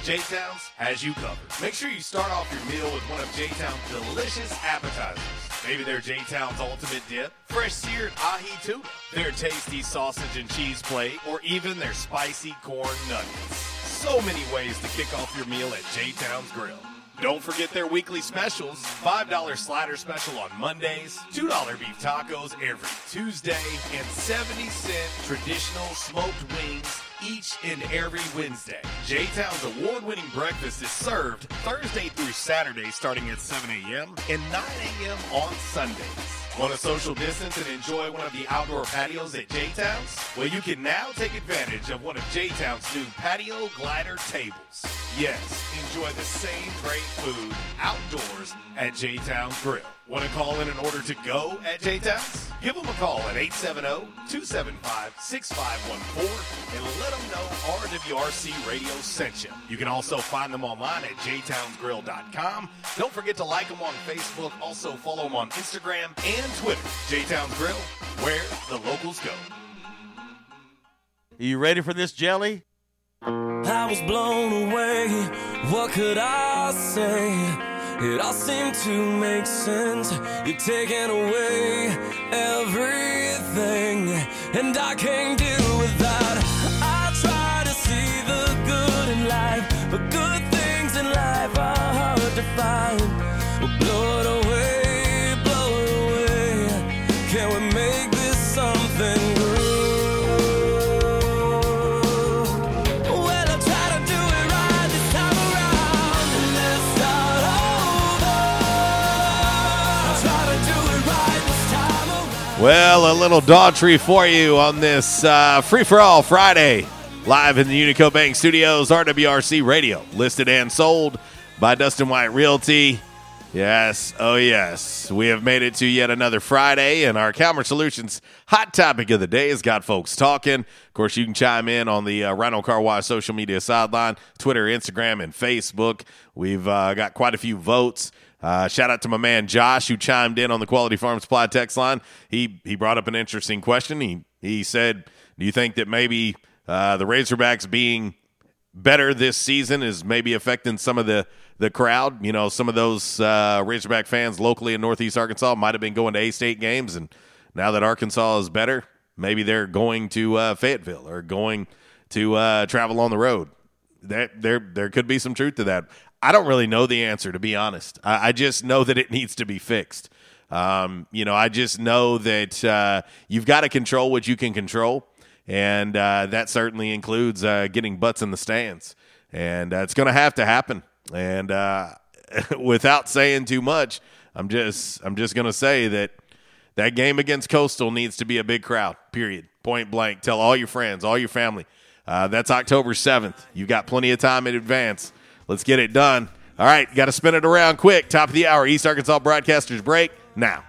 J-Town's has you covered. Make sure you start off your meal with one of J-Town's delicious appetizers. Maybe their J-Town's ultimate dip, fresh seared ahi tuna, their tasty sausage and cheese plate, or even their spicy corn nuggets. So many ways to kick off your meal at J-Town's Grill. Don't forget their weekly specials $5 slider special on Mondays, $2 beef tacos every Tuesday, and 70 cent traditional smoked wings each and every Wednesday. J Town's award winning breakfast is served Thursday through Saturday starting at 7 a.m. and 9 a.m. on Sundays. Want to social distance and enjoy one of the outdoor patios at J Town's? Well, you can now take advantage of one of J Town's new patio glider tables. Yes, enjoy the same great food outdoors at J Town's Grill. Want to call in an order to go at J Town's? Give them a call at 870-275-6514 and let them know RWRC Radio sent you. You can also find them online at jtownsgrill.com. Don't forget to like them on Facebook. Also follow them on Instagram and Twitter. J Towns Grill, where the locals go. Are you ready for this jelly? I was blown away. What could I say? It all seemed to make sense. You're taking away everything, and I can't deal with that. I try to see the good in life, but good things in life are hard to find. Well, a little Daughtry for you on this uh, Free for All Friday, live in the Unico Bank Studios, RWRC Radio, listed and sold by Dustin White Realty. Yes, oh yes, we have made it to yet another Friday, and our Calmer Solutions hot topic of the day has got folks talking. Of course, you can chime in on the uh, Rhino Car Wash social media sideline, Twitter, Instagram, and Facebook. We've uh, got quite a few votes. Uh, shout out to my man Josh who chimed in on the Quality Farm Supply text line. He he brought up an interesting question. He he said, "Do you think that maybe uh, the Razorbacks being better this season is maybe affecting some of the the crowd. You know, some of those uh, Razorback fans locally in Northeast Arkansas might have been going to A State games, and now that Arkansas is better, maybe they're going to uh, Fayetteville or going to uh, travel on the road. There, there, there could be some truth to that. I don't really know the answer, to be honest. I, I just know that it needs to be fixed. Um, you know, I just know that uh, you've got to control what you can control, and uh, that certainly includes uh, getting butts in the stands, and uh, it's going to have to happen. And uh, without saying too much, I'm just I'm just going to say that that game against Coastal needs to be a big crowd. Period. Point blank. Tell all your friends, all your family. Uh, that's October 7th. You've got plenty of time in advance. Let's get it done. All right, got to spin it around quick. Top of the hour, East Arkansas Broadcasters break now.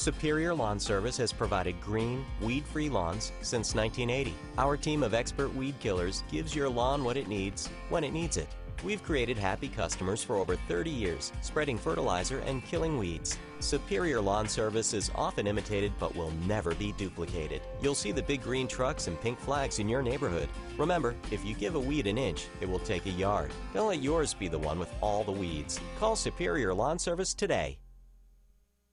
Superior Lawn Service has provided green, weed free lawns since 1980. Our team of expert weed killers gives your lawn what it needs when it needs it. We've created happy customers for over 30 years, spreading fertilizer and killing weeds. Superior Lawn Service is often imitated but will never be duplicated. You'll see the big green trucks and pink flags in your neighborhood. Remember, if you give a weed an inch, it will take a yard. Don't let yours be the one with all the weeds. Call Superior Lawn Service today.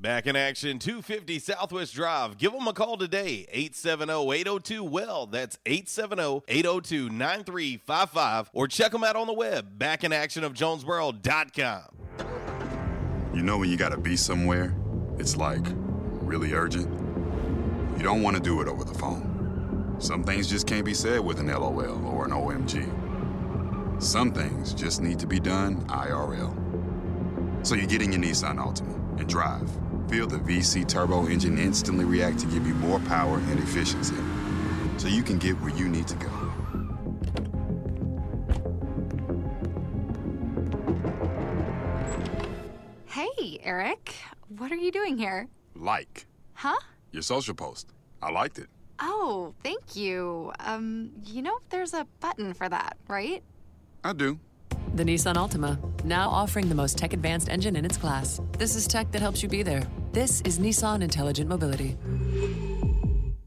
Back in action, 250 Southwest Drive. Give them a call today, 870-802-WELL. That's 870-802-9355. Or check them out on the web, backinactionofjonesboro.com. You know when you gotta be somewhere, it's like really urgent. You don't want to do it over the phone. Some things just can't be said with an LOL or an OMG. Some things just need to be done IRL. So you get in your Nissan Altima and drive. Feel the VC turbo engine instantly react to give you more power and efficiency. So you can get where you need to go. Hey, Eric. What are you doing here? Like Huh? your social post. I liked it. Oh, thank you. Um, you know, there's a button for that, right? I do. The Nissan Altima, now offering the most tech advanced engine in its class. This is tech that helps you be there. This is Nissan Intelligent Mobility.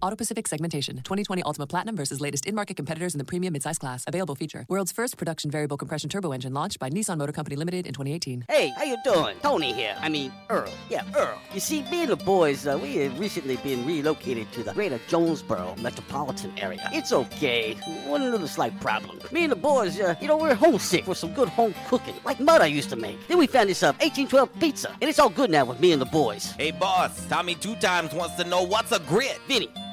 AutoPacific segmentation 2020 Altima Platinum versus latest in market competitors in the premium midsize class. Available feature. World's first production variable compression turbo engine launched by Nissan Motor Company Limited in 2018. Hey, how you doing? Tony here. I mean, Earl. Yeah, Earl. You see, me and the boys, uh, we have recently been relocated to the greater Jonesboro metropolitan area. It's okay. One little slight problem. Me and the boys, uh, you know, we're homesick for some good home cooking, like mud I used to make. Then we found this uh, 1812 pizza, and it's all good now with me and the boys. Hey, boss, Tommy Two Times wants to know what's a grit. Vinny,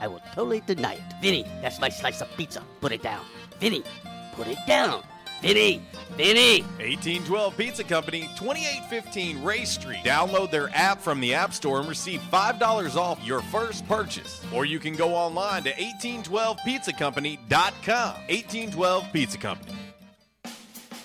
I will totally deny it. Vinny, that's my slice of pizza. Put it down. Vinny, put it down. Vinny, Vinny. 1812 Pizza Company, 2815 Ray Street. Download their app from the App Store and receive $5 off your first purchase. Or you can go online to 1812pizzacompany.com. 1812 Pizza Company.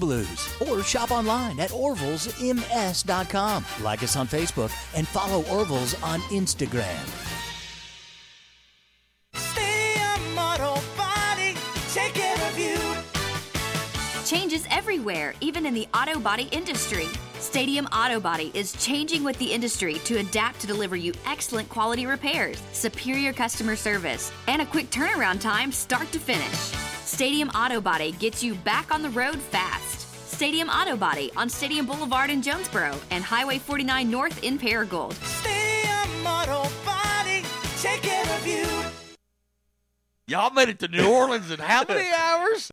Blues. Or shop online at orvillesms.com. Like us on Facebook and follow Orville's on Instagram. Stadium Auto Body, take care of you. Changes everywhere, even in the auto body industry. Stadium Auto Body is changing with the industry to adapt to deliver you excellent quality repairs, superior customer service, and a quick turnaround time start to finish. Stadium Auto Body gets you back on the road fast. Stadium Auto Body on Stadium Boulevard in Jonesboro and Highway 49 North in Paragould. Stadium Auto Body, take care of you. Y'all made it to New Orleans in how many hours?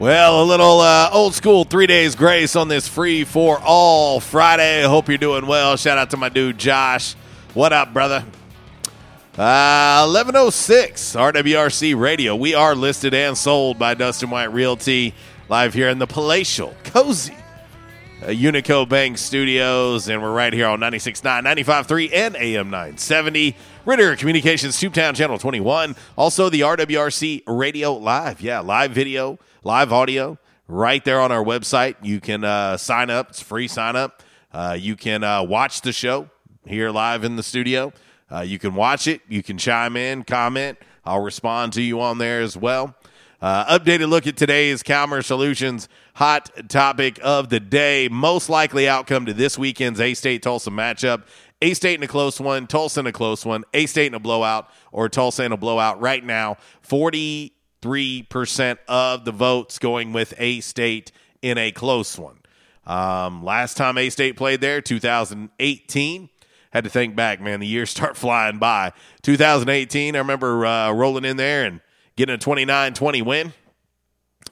Well, a little uh, old school three days grace on this free for all Friday. Hope you're doing well. Shout out to my dude Josh. What up, brother? Uh, 1106 RWRC Radio. We are listed and sold by Dustin White Realty live here in the palatial, cozy uh, Unico Bank Studios, and we're right here on 96.9, 95.3, and AM 970. Ritter Communications, Tubetown Channel 21. Also, the RWRC Radio Live. Yeah, live video, live audio, right there on our website. You can uh, sign up, it's free sign up. Uh, you can uh, watch the show here live in the studio. Uh, you can watch it, you can chime in, comment. I'll respond to you on there as well. Uh, updated look at today's Calmer Solutions hot topic of the day. Most likely outcome to this weekend's A State Tulsa matchup. A State in a close one, Tulsa in a close one, A State in a blowout, or Tulsa in a blowout. Right now, 43% of the votes going with A State in a close one. Um, last time A State played there, 2018. Had to think back, man. The years start flying by. 2018, I remember uh, rolling in there and getting a 29 20 win.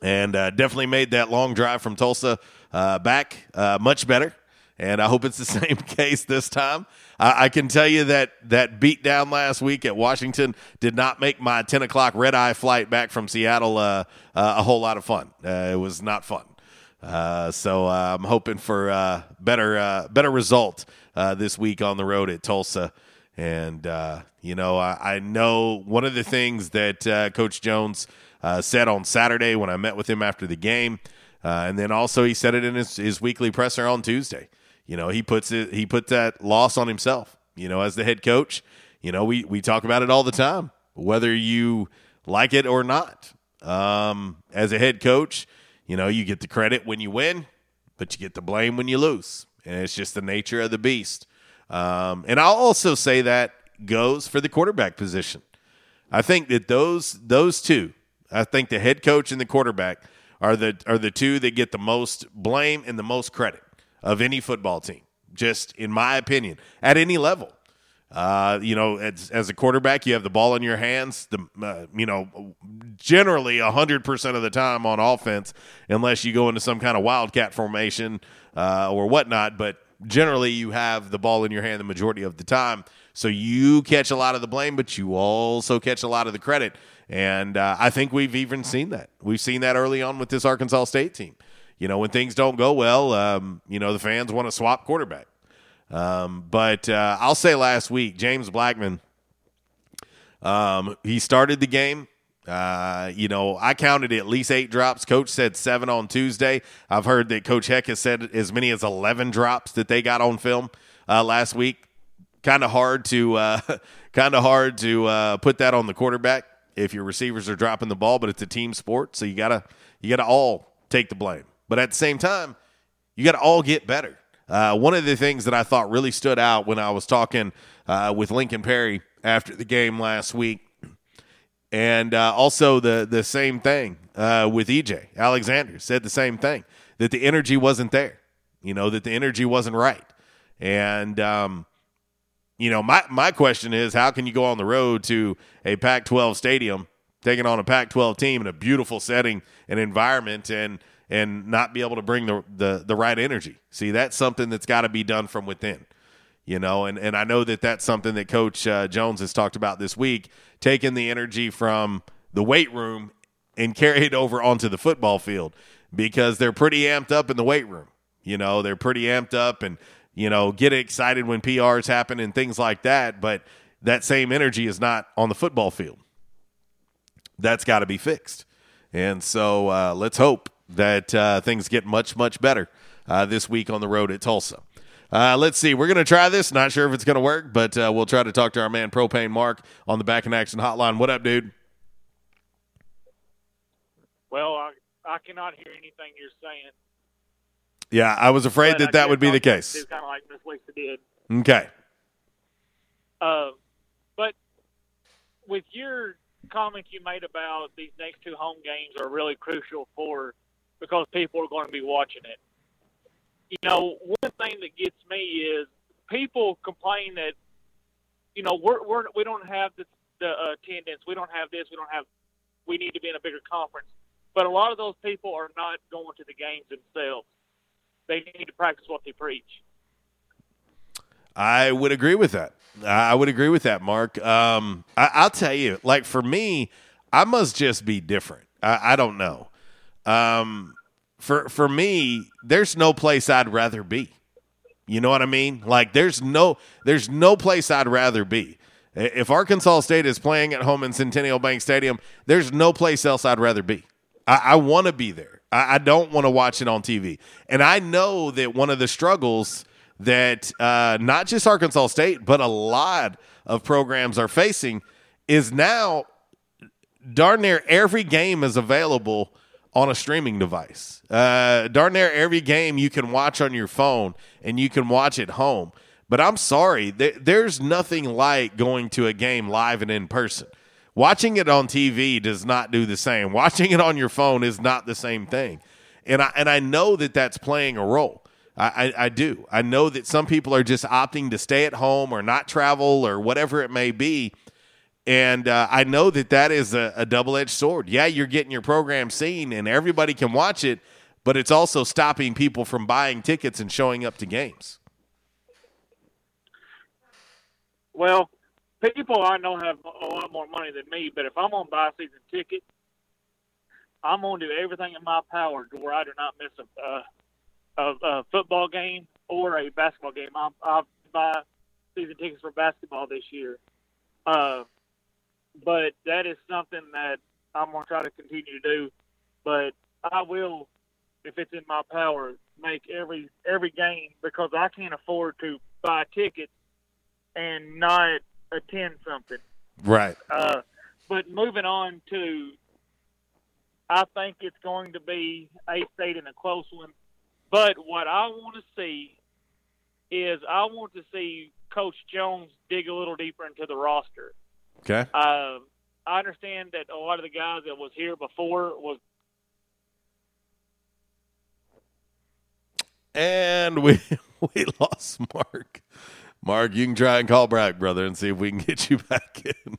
And uh, definitely made that long drive from Tulsa uh, back uh, much better. And I hope it's the same case this time. I, I can tell you that that beat down last week at Washington did not make my 10 o'clock red eye flight back from Seattle uh, uh, a whole lot of fun. Uh, it was not fun. Uh, so uh, I'm hoping for better better result this week on the road at Tulsa. And uh, you know, I, I know one of the things that uh, Coach Jones uh, said on Saturday when I met with him after the game, and then also he said it in his, his weekly presser on Tuesday. You know, he puts it he put that loss on himself. You know, as the head coach, you know we we talk about it all the time, whether you like it or not. Um, as a head coach, you know you get the credit when you win, but you get the blame when you lose, and it's just the nature of the beast. Um, and I'll also say that goes for the quarterback position. I think that those those two, I think the head coach and the quarterback are the are the two that get the most blame and the most credit of any football team. Just in my opinion, at any level. Uh, you know, as, as a quarterback, you have the ball in your hands. The uh, you know, generally hundred percent of the time on offense, unless you go into some kind of wildcat formation uh, or whatnot. But generally, you have the ball in your hand the majority of the time. So you catch a lot of the blame, but you also catch a lot of the credit. And uh, I think we've even seen that. We've seen that early on with this Arkansas State team. You know, when things don't go well, um, you know, the fans want to swap quarterback. Um, but uh, I'll say last week, James Blackman, um, he started the game. Uh, you know, I counted at least eight drops. Coach said seven on Tuesday. I've heard that Coach Heck has said as many as 11 drops that they got on film uh, last week. Kind of hard to uh, kind of hard to uh, put that on the quarterback if your receivers are dropping the ball, but it's a team sport, so you gotta you gotta all take the blame. But at the same time, you gotta all get better. Uh, one of the things that I thought really stood out when I was talking uh, with Lincoln Perry after the game last week, and uh, also the the same thing uh, with EJ Alexander said the same thing that the energy wasn't there. You know that the energy wasn't right, and um, you know my my question is how can you go on the road to a Pac-12 stadium taking on a Pac-12 team in a beautiful setting and environment and and not be able to bring the the, the right energy. See, that's something that's got to be done from within. You know, and, and I know that that's something that Coach uh, Jones has talked about this week, taking the energy from the weight room and carry it over onto the football field because they're pretty amped up in the weight room. You know, they're pretty amped up and, you know, get excited when PRs happen and things like that. But that same energy is not on the football field. That's got to be fixed. And so uh, let's hope that uh, things get much, much better uh, this week on the road at Tulsa. Uh, let's see. We're going to try this. Not sure if it's going to work, but uh, we'll try to talk to our man Propane Mark on the Back in Action Hotline. What up, dude? Well, I, I cannot hear anything you're saying. Yeah, I was afraid but that I that would be the case. Kind of like Miss Lisa did. Okay. Uh, but with your comment you made about these next two home games are really crucial for because people are going to be watching it. You know, one thing that gets me is people complain that you know we're, we're we don't have the, the uh, attendance, we don't have this, we don't have, we need to be in a bigger conference. But a lot of those people are not going to the games themselves. They need to practice what they preach. I would agree with that. I would agree with that, Mark. Um, I, I'll tell you, like for me, I must just be different. I, I don't know. Um, for for me, there's no place I'd rather be. You know what I mean? Like there's no there's no place I'd rather be. If Arkansas State is playing at home in Centennial Bank Stadium, there's no place else I'd rather be. I, I want to be there. I, I don't want to watch it on TV. And I know that one of the struggles that uh, not just Arkansas State, but a lot of programs are facing is now darn near every game is available on a streaming device. Uh, darn near every game you can watch on your phone and you can watch at home. But I'm sorry, th- there's nothing like going to a game live and in person. Watching it on TV does not do the same. Watching it on your phone is not the same thing. And I, and I know that that's playing a role. I, I, I do. I know that some people are just opting to stay at home or not travel or whatever it may be. And uh, I know that that is a, a double edged sword. Yeah, you're getting your program seen and everybody can watch it, but it's also stopping people from buying tickets and showing up to games. Well, people I know have a lot more money than me, but if I'm on buy a season ticket, I'm going to do everything in my power to where I do not miss a, uh, a, a football game or a basketball game. I'll buy season tickets for basketball this year. Uh, but that is something that I'm going to try to continue to do. But I will, if it's in my power, make every every game because I can't afford to buy tickets and not attend something. Right. Uh, but moving on to, I think it's going to be a state in a close one. But what I want to see is I want to see Coach Jones dig a little deeper into the roster. Okay. Uh, I understand that a lot of the guys that was here before was And we we lost Mark. Mark, you can try and call back, brother, and see if we can get you back in.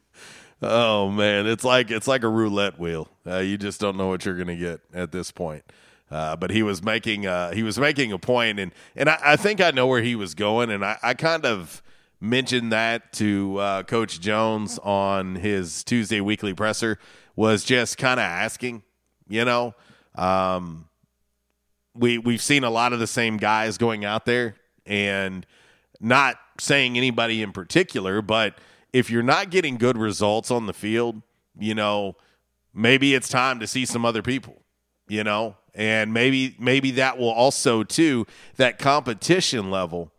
Oh man, it's like it's like a roulette wheel. Uh, you just don't know what you're going to get at this point. Uh, but he was making uh, he was making a point, and and I, I think I know where he was going, and I, I kind of mentioned that to uh, Coach Jones on his Tuesday weekly presser was just kind of asking, you know, um, we we've seen a lot of the same guys going out there and not saying anybody in particular, but if you're not getting good results on the field, you know, maybe it's time to see some other people, you know, and maybe maybe that will also too that competition level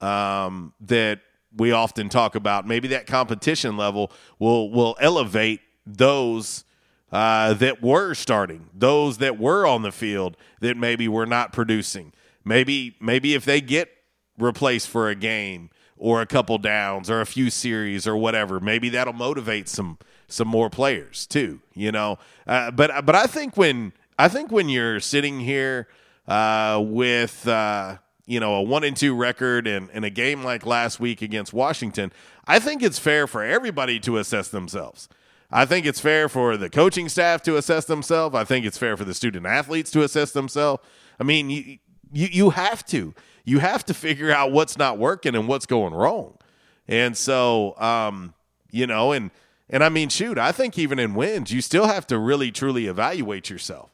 um, that we often talk about. Maybe that competition level will will elevate those uh, that were starting, those that were on the field that maybe were not producing. Maybe maybe if they get replaced for a game or a couple downs or a few series or whatever, maybe that'll motivate some some more players too. You know, uh, but but I think when I think when you're sitting here uh, with uh, you know a one and two record and, and a game like last week against Washington, I think it's fair for everybody to assess themselves. I think it's fair for the coaching staff to assess themselves. I think it's fair for the student athletes to assess themselves. I mean, you, you you have to. you have to figure out what's not working and what's going wrong. And so, um, you know, and and I mean, shoot, I think even in wins, you still have to really truly evaluate yourself.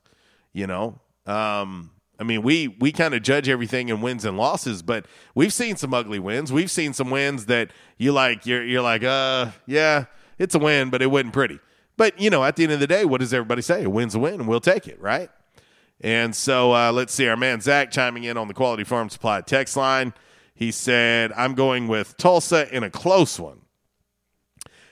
You know, um, I mean, we we kind of judge everything in wins and losses, but we've seen some ugly wins. We've seen some wins that you like. You're you're like, uh, yeah, it's a win, but it wasn't pretty. But you know, at the end of the day, what does everybody say? A win's a win, and we'll take it, right? And so uh, let's see. Our man Zach chiming in on the Quality Farm Supply text line. He said, "I'm going with Tulsa in a close one."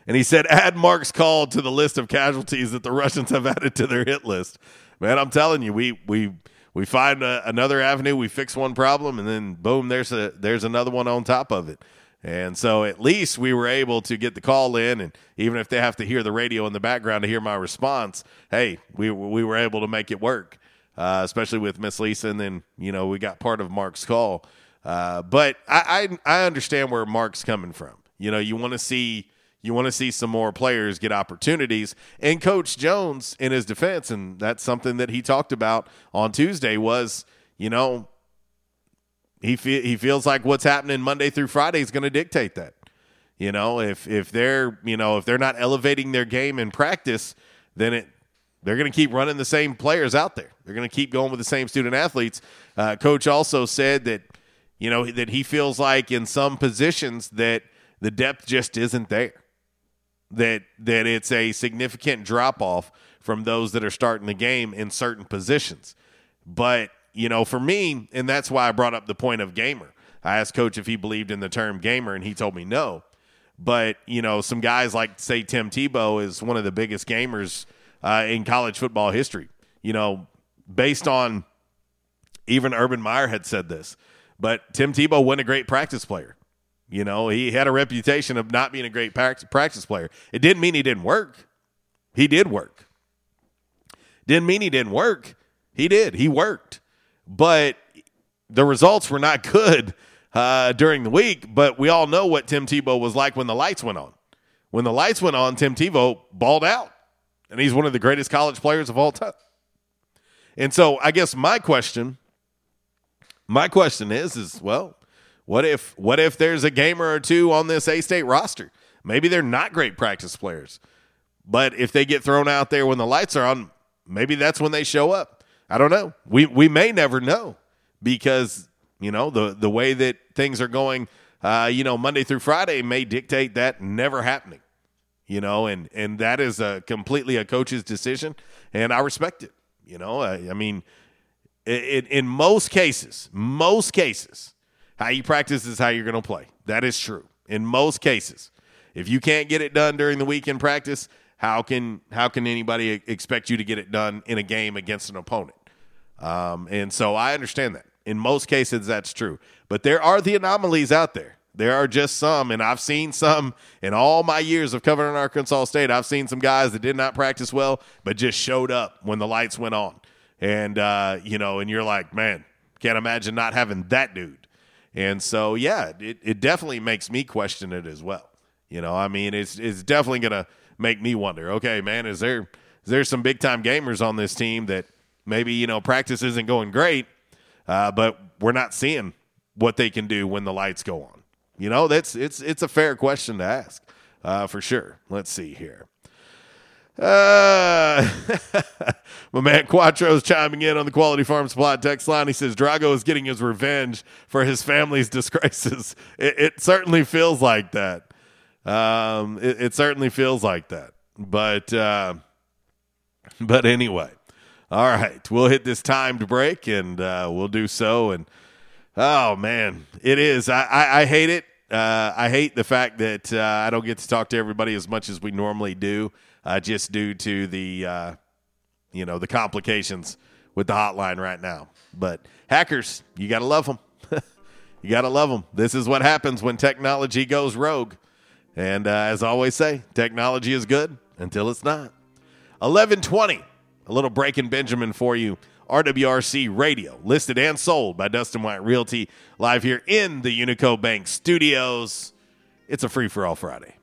And he said, add Mark's call to the list of casualties that the Russians have added to their hit list. Man, I'm telling you, we we we find a, another avenue, we fix one problem, and then boom, there's a there's another one on top of it. And so at least we were able to get the call in, and even if they have to hear the radio in the background to hear my response, hey, we we were able to make it work. Uh, especially with Miss Lisa, and then you know we got part of Mark's call. Uh, but I, I I understand where Mark's coming from. You know, you want to see you want to see some more players get opportunities. And Coach Jones, in his defense, and that's something that he talked about on Tuesday, was you know he fe- he feels like what's happening Monday through Friday is going to dictate that. You know, if if they're you know if they're not elevating their game in practice, then it they're going to keep running the same players out there. They're going to keep going with the same student athletes. Uh, Coach also said that you know that he feels like in some positions that the depth just isn't there. That that it's a significant drop off from those that are starting the game in certain positions. But you know, for me, and that's why I brought up the point of gamer. I asked Coach if he believed in the term gamer, and he told me no. But you know, some guys like say Tim Tebow is one of the biggest gamers uh, in college football history. You know, based on even Urban Meyer had said this, but Tim Tebow wasn't a great practice player. You know, he had a reputation of not being a great practice player. It didn't mean he didn't work. He did work. Didn't mean he didn't work. He did. He worked. But the results were not good uh, during the week. But we all know what Tim Tebow was like when the lights went on. When the lights went on, Tim Tebow balled out. And he's one of the greatest college players of all time. And so I guess my question, my question is, is well, what if what if there's a gamer or two on this A State roster? Maybe they're not great practice players. But if they get thrown out there when the lights are on, maybe that's when they show up. I don't know. We we may never know because, you know, the the way that things are going uh, you know, Monday through Friday may dictate that never happening. You know, and and that is a completely a coach's decision and I respect it. You know, I, I mean, it, in most cases, most cases, how you practice is how you're going to play. That is true in most cases. If you can't get it done during the weekend practice, how can how can anybody expect you to get it done in a game against an opponent? Um, and so I understand that. In most cases, that's true. But there are the anomalies out there. There are just some, and I've seen some in all my years of covering Arkansas State. I've seen some guys that did not practice well, but just showed up when the lights went on. And, uh, you know, and you're like, man, can't imagine not having that dude. And so, yeah, it, it definitely makes me question it as well. You know, I mean, it's it's definitely to make me wonder. Okay, man, is there is there some big time gamers on this team that maybe you know practice isn't going great, uh, but we're not seeing what they can do when the lights go on. You know, that's it's it's a fair question to ask uh, for sure. Let's see here. Uh, my man Quattro's chiming in on the Quality Farm Supply text line. He says Drago is getting his revenge for his family's disgraces. It, it certainly feels like that. Um, it, it, certainly feels like that. But uh, but anyway, all right, we'll hit this timed break and uh, we'll do so. And oh man, it is. I, I, I hate it. Uh, I hate the fact that uh, I don't get to talk to everybody as much as we normally do, uh, just due to the uh, you know the complications with the hotline right now. But hackers, you got to love them. you got to love them. This is what happens when technology goes rogue. And uh, as I always say, technology is good until it's not. 1120, a little Breaking Benjamin for you. RWRC Radio, listed and sold by Dustin White Realty, live here in the Unico Bank studios. It's a free for all Friday.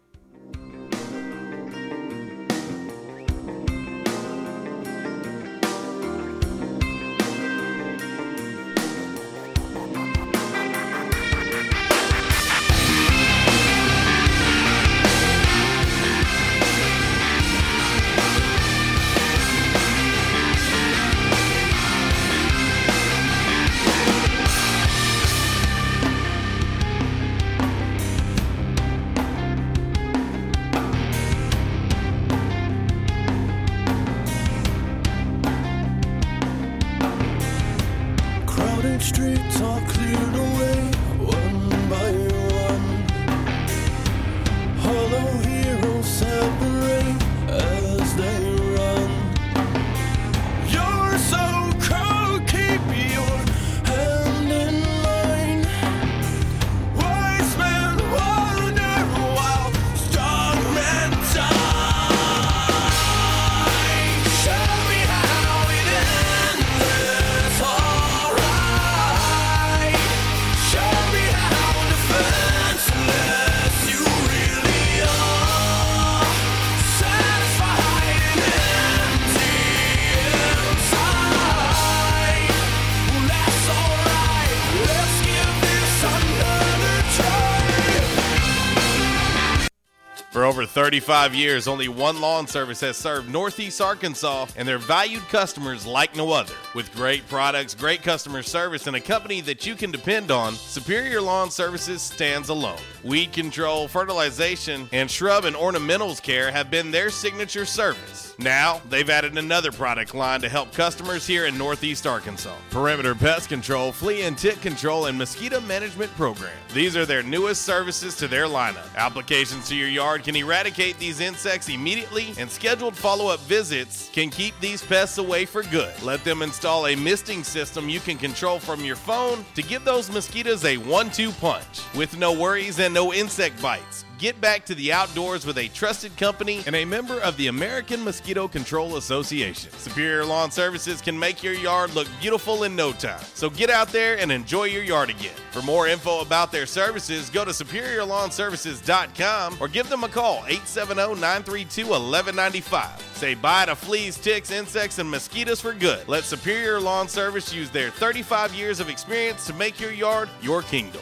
35 years, only one lawn service has served Northeast Arkansas, and their valued customers like no other. With great products, great customer service, and a company that you can depend on, Superior Lawn Services stands alone. Weed control, fertilization, and shrub and ornamentals care have been their signature service. Now, they've added another product line to help customers here in Northeast Arkansas Perimeter Pest Control, Flea and Tick Control, and Mosquito Management Program. These are their newest services to their lineup. Applications to your yard can eradicate these insects immediately, and scheduled follow up visits can keep these pests away for good. Let them install a misting system you can control from your phone to give those mosquitoes a one two punch with no worries and no insect bites. Get back to the outdoors with a trusted company and a member of the American Mosquito Control Association. Superior Lawn Services can make your yard look beautiful in no time. So get out there and enjoy your yard again. For more info about their services, go to superiorlawnservices.com or give them a call 870-932-1195. Say bye to fleas, ticks, insects, and mosquitoes for good. Let Superior Lawn Service use their 35 years of experience to make your yard your kingdom.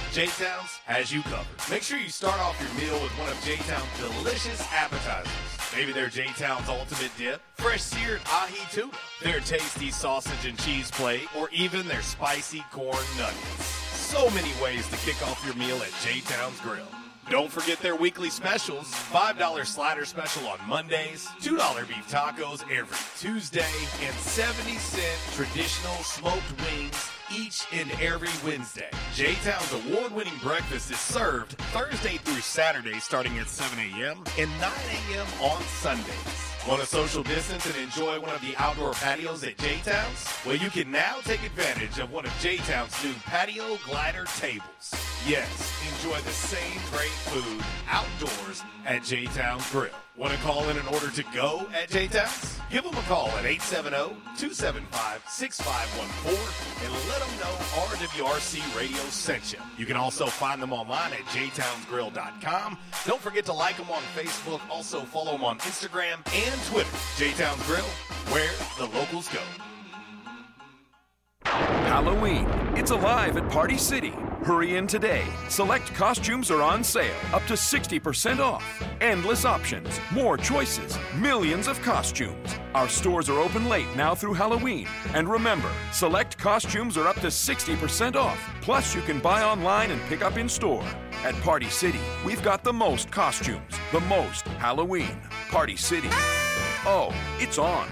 J Town's has you covered. Make sure you start off your meal with one of J Town's delicious appetizers. Maybe their J Town's ultimate dip, fresh seared ahi tuna, their tasty sausage and cheese plate, or even their spicy corn nuggets. So many ways to kick off your meal at J Town's Grill. Don't forget their weekly specials $5 slider special on Mondays, $2 beef tacos every Tuesday, and 70 cent traditional smoked wings each and every Wednesday. J Town's award winning breakfast is served Thursday through Saturday starting at 7 a.m. and 9 a.m. on Sundays. Want to social distance and enjoy one of the outdoor patios at J Town's? Well, you can now take advantage of one of J Town's new patio glider tables. Yes, enjoy the same great food outdoors at J Town's Grill. Want to call in an order to go at J Town's? Give them a call at 870-275-6514 and let them know RWRC Radio sent you. You can also find them online at jtownsgrill.com. Don't forget to like them on Facebook. Also follow them on Instagram and Twitter. J Towns Grill, where the locals go. Halloween. It's alive at Party City. Hurry in today. Select costumes are on sale, up to 60% off. Endless options, more choices, millions of costumes. Our stores are open late now through Halloween. And remember, select costumes are up to 60% off. Plus, you can buy online and pick up in store. At Party City, we've got the most costumes, the most Halloween. Party City. Oh, it's on.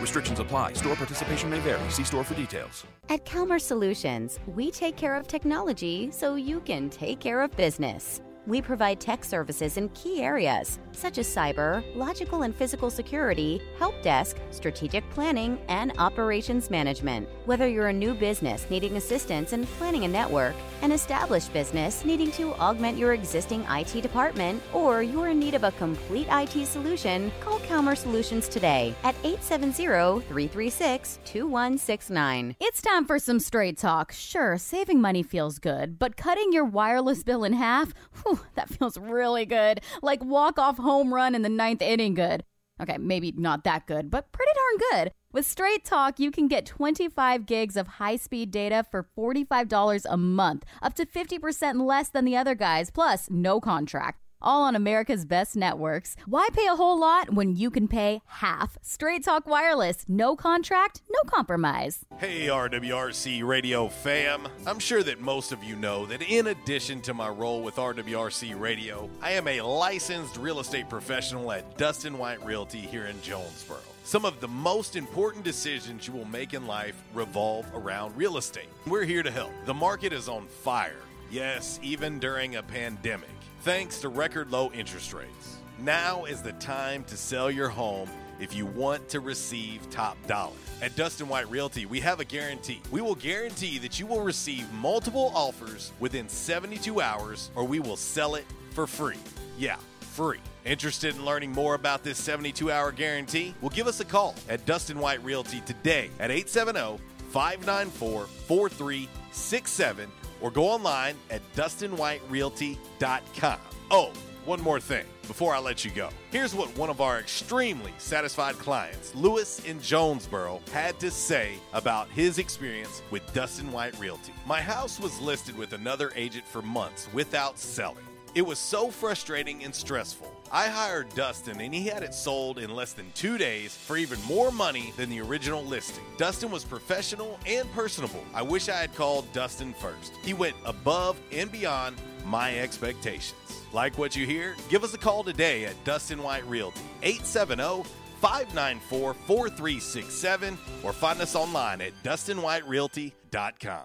Restrictions apply. Store participation may vary. See store for details. At Calmer Solutions, we take care of technology so you can take care of business. We provide tech services in key areas such as cyber, logical and physical security, help desk, strategic planning, and operations management. Whether you're a new business needing assistance in planning a network, an established business needing to augment your existing IT department, or you're in need of a complete IT solution, call Calmer Solutions today at 870-336-2169. It's time for some straight talk. Sure, saving money feels good, but cutting your wireless bill in half, whew, that feels really good. Like walk off home run in the ninth inning good. Okay, maybe not that good, but pretty darn good. With Straight Talk, you can get 25 gigs of high speed data for $45 a month, up to 50% less than the other guys, plus no contract. All on America's best networks. Why pay a whole lot when you can pay half? Straight Talk Wireless, no contract, no compromise. Hey, RWRC Radio fam. I'm sure that most of you know that in addition to my role with RWRC Radio, I am a licensed real estate professional at Dustin White Realty here in Jonesboro. Some of the most important decisions you will make in life revolve around real estate. We're here to help. The market is on fire. Yes, even during a pandemic, thanks to record low interest rates. Now is the time to sell your home if you want to receive top dollar. At Dustin White Realty, we have a guarantee. We will guarantee that you will receive multiple offers within 72 hours or we will sell it for free. Yeah, free. Interested in learning more about this 72 hour guarantee? Well, give us a call at Dustin White Realty today at 870 594 4367 or go online at DustinWhiteRealty.com. Oh, one more thing before I let you go. Here's what one of our extremely satisfied clients, Lewis in Jonesboro, had to say about his experience with Dustin White Realty. My house was listed with another agent for months without selling. It was so frustrating and stressful. I hired Dustin and he had it sold in less than two days for even more money than the original listing. Dustin was professional and personable. I wish I had called Dustin first. He went above and beyond my expectations. Like what you hear? Give us a call today at Dustin White Realty, 870 594 4367, or find us online at DustinWhiteRealty.com.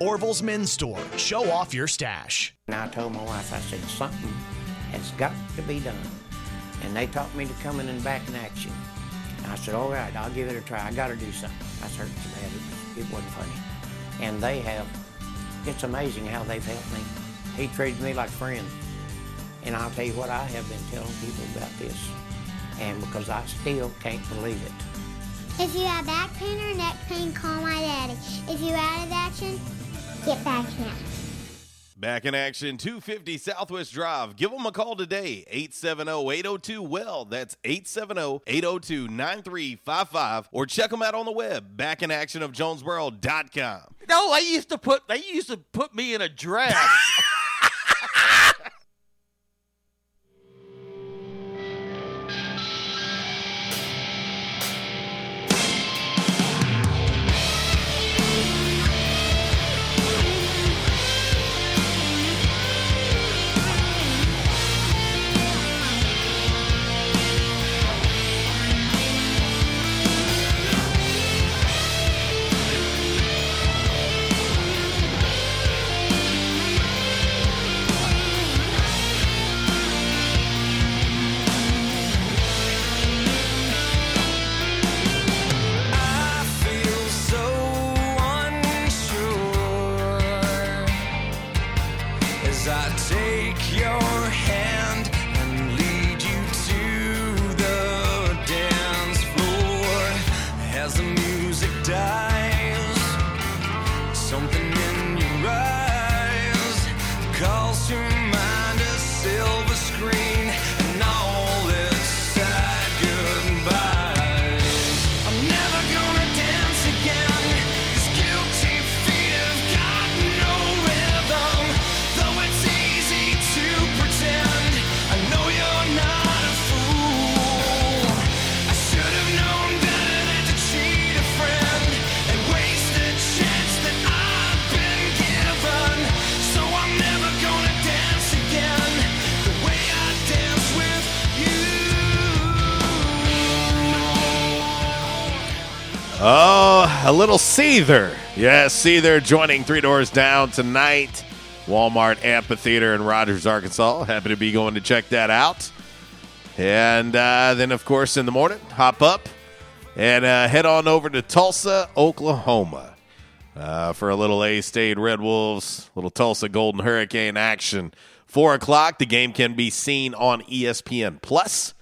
Orville's Men's Store. Show off your stash. And I told my wife, I said, something has got to be done. And they taught me to come in and back in action. And I said, all right, I'll give it a try. I got to do something. I so bad, it, it wasn't funny. And they have, it's amazing how they've helped me. He treated me like friends. And I'll tell you what, I have been telling people about this. And because I still can't believe it. If you have back pain or neck pain, call my daddy. If you're out of action, get back in action. Back in action, 250 Southwest Drive. Give them a call today, 870-802-WELL. That's 870-802-9355. Or check them out on the web, backinactionofjonesboro.com. No, they used to put they used to put me in a dress. a little Seether. Yes, Seether joining Three Doors Down tonight. Walmart Amphitheater in Rogers, Arkansas. Happy to be going to check that out. And uh, then, of course, in the morning, hop up and uh, head on over to Tulsa, Oklahoma uh, for a little A State Red Wolves, little Tulsa Golden Hurricane action. Four o'clock. The game can be seen on ESPN Plus.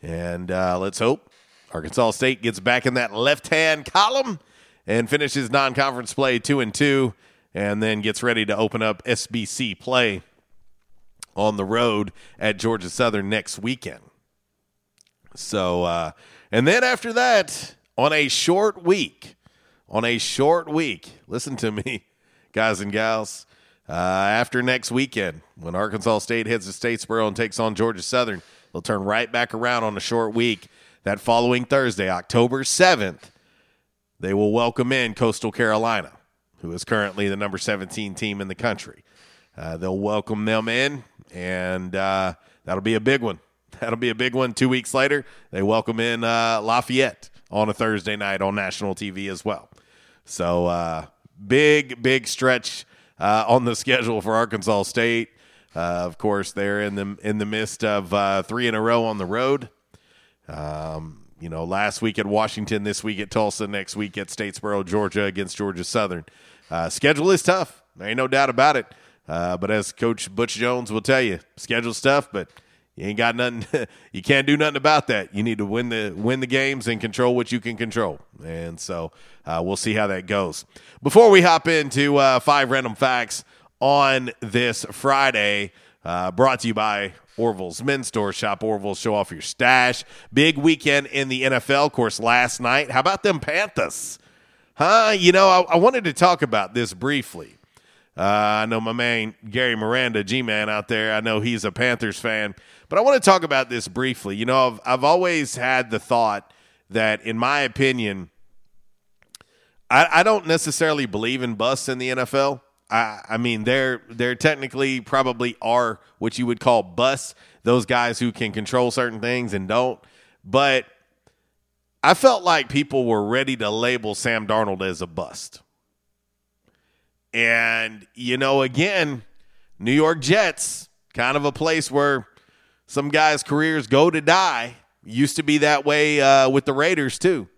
And uh, let's hope Arkansas State gets back in that left hand column and finishes non conference play two and two, and then gets ready to open up SBC play on the road at Georgia Southern next weekend. So, uh, and then after that, on a short week, on a short week, listen to me, guys and gals. Uh, after next weekend, when Arkansas State heads to Statesboro and takes on Georgia Southern, they'll turn right back around on a short week. That following Thursday, October 7th, they will welcome in Coastal Carolina, who is currently the number 17 team in the country. Uh, they'll welcome them in, and uh, that'll be a big one. That'll be a big one. Two weeks later, they welcome in uh, Lafayette on a Thursday night on national TV as well. So, uh, big, big stretch uh, on the schedule for Arkansas State. Uh, of course, they're in the in the midst of three in a row on the road. Um, you know, last week at Washington, this week at Tulsa, next week at Statesboro, Georgia against Georgia Southern. Uh, schedule is tough. There ain't no doubt about it. Uh, but as Coach Butch Jones will tell you, schedule's tough, but you ain't got nothing. you can't do nothing about that. You need to win the win the games and control what you can control. And so uh, we'll see how that goes. Before we hop into uh, five random facts on this Friday, uh, brought to you by Orville's Men's Store. Shop Orville, show off your stash. Big weekend in the NFL. Of course, last night. How about them Panthers? Huh? You know, I, I wanted to talk about this briefly. Uh, I know my man Gary Miranda, G Man out there. I know he's a Panthers fan, but I want to talk about this briefly. You know, I've I've always had the thought that, in my opinion, I, I don't necessarily believe in busts in the NFL. I, I mean, they're they're technically probably are what you would call busts. Those guys who can control certain things and don't. But I felt like people were ready to label Sam Darnold as a bust. And, you know, again, New York Jets, kind of a place where some guys' careers go to die. Used to be that way uh, with the Raiders, too.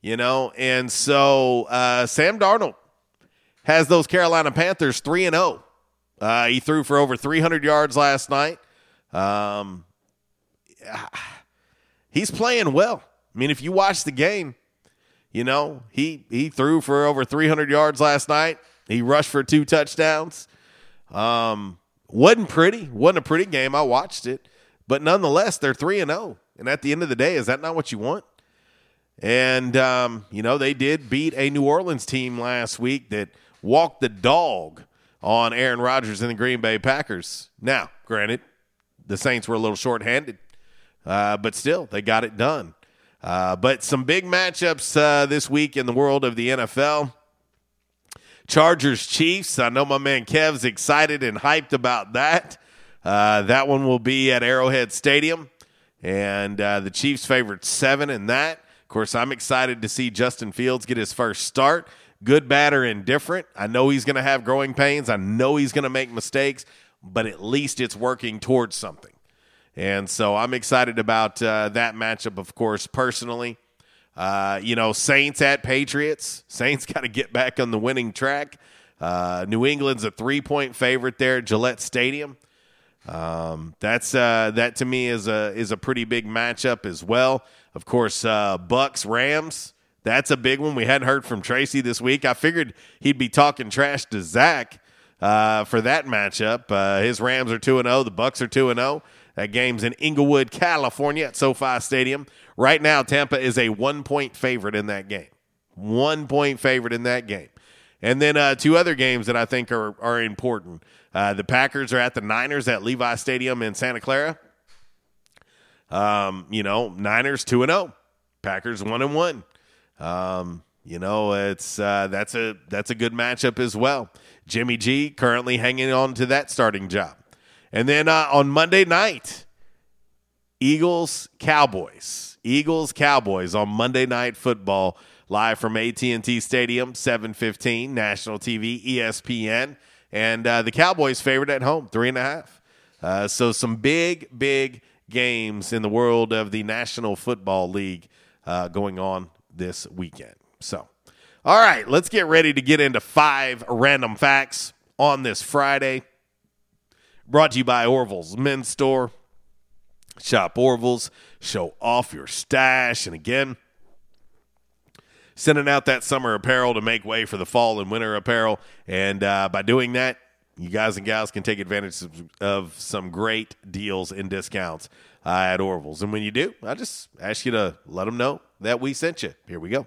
You know, and so uh, Sam Darnold has those Carolina Panthers 3 and 0. Uh, he threw for over 300 yards last night. Um, he's playing well. I mean, if you watch the game, you know, he he threw for over 300 yards last night. He rushed for two touchdowns. Um, wasn't pretty. wasn't a pretty game. I watched it, but nonetheless, they're three and zero. And at the end of the day, is that not what you want? And um, you know, they did beat a New Orleans team last week that walked the dog on Aaron Rodgers and the Green Bay Packers. Now, granted, the Saints were a little shorthanded, uh, but still, they got it done. Uh, but some big matchups uh, this week in the world of the NFL. Chargers Chiefs. I know my man Kev's excited and hyped about that. Uh, that one will be at Arrowhead Stadium, and uh, the Chiefs favored seven in that. Of course, I'm excited to see Justin Fields get his first start. Good, bad, or indifferent. I know he's going to have growing pains. I know he's going to make mistakes, but at least it's working towards something. And so I'm excited about uh, that matchup, of course, personally. Uh, you know, Saints at Patriots. Saints got to get back on the winning track. Uh, New England's a three point favorite there at Gillette Stadium. Um, that's uh, that to me is a is a pretty big matchup as well. Of course, uh, Bucs Rams. That's a big one. We hadn't heard from Tracy this week. I figured he'd be talking trash to Zach uh, for that matchup. Uh, his Rams are two and zero. The Bucs are two and zero. That game's in Inglewood, California, at SoFi Stadium. Right now, Tampa is a one point favorite in that game. One point favorite in that game. And then uh, two other games that I think are are important. Uh, the Packers are at the Niners at Levi Stadium in Santa Clara. Um, you know, Niners two and zero, Packers one and one. Um, you know, it's uh, that's a that's a good matchup as well. Jimmy G currently hanging on to that starting job, and then uh, on Monday night, Eagles Cowboys, Eagles Cowboys on Monday Night Football live from AT and T Stadium, seven fifteen national TV, ESPN, and uh, the Cowboys favored at home, three and a half. Uh, so some big, big games in the world of the National Football League uh, going on this weekend. So, all right, let's get ready to get into five random facts on this Friday. Brought to you by Orville's Men's Store. Shop Orville's, show off your stash. And again, sending out that summer apparel to make way for the fall and winter apparel. And uh, by doing that, you guys and gals can take advantage of, some great deals and discounts uh, at Orville's. And when you do, I just ask you to let them know that we sent you. Here we go.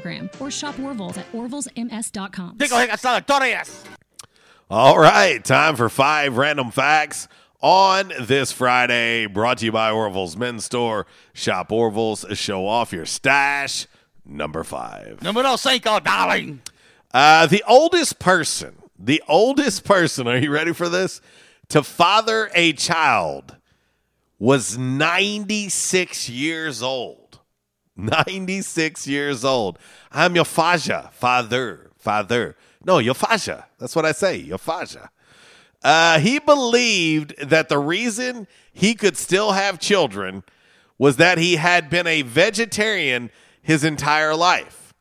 or shop Orville's at orvillesms.com. All right, time for five random facts on this Friday. Brought to you by Orville's Men's Store. Shop Orville's, show off your stash. Number five. Numero cinco, darling. Uh, the oldest person, the oldest person, are you ready for this? To father a child was 96 years old. 96 years old. I'm your faja, father, father. No, your faja. That's what I say, your faja. Uh, he believed that the reason he could still have children was that he had been a vegetarian his entire life.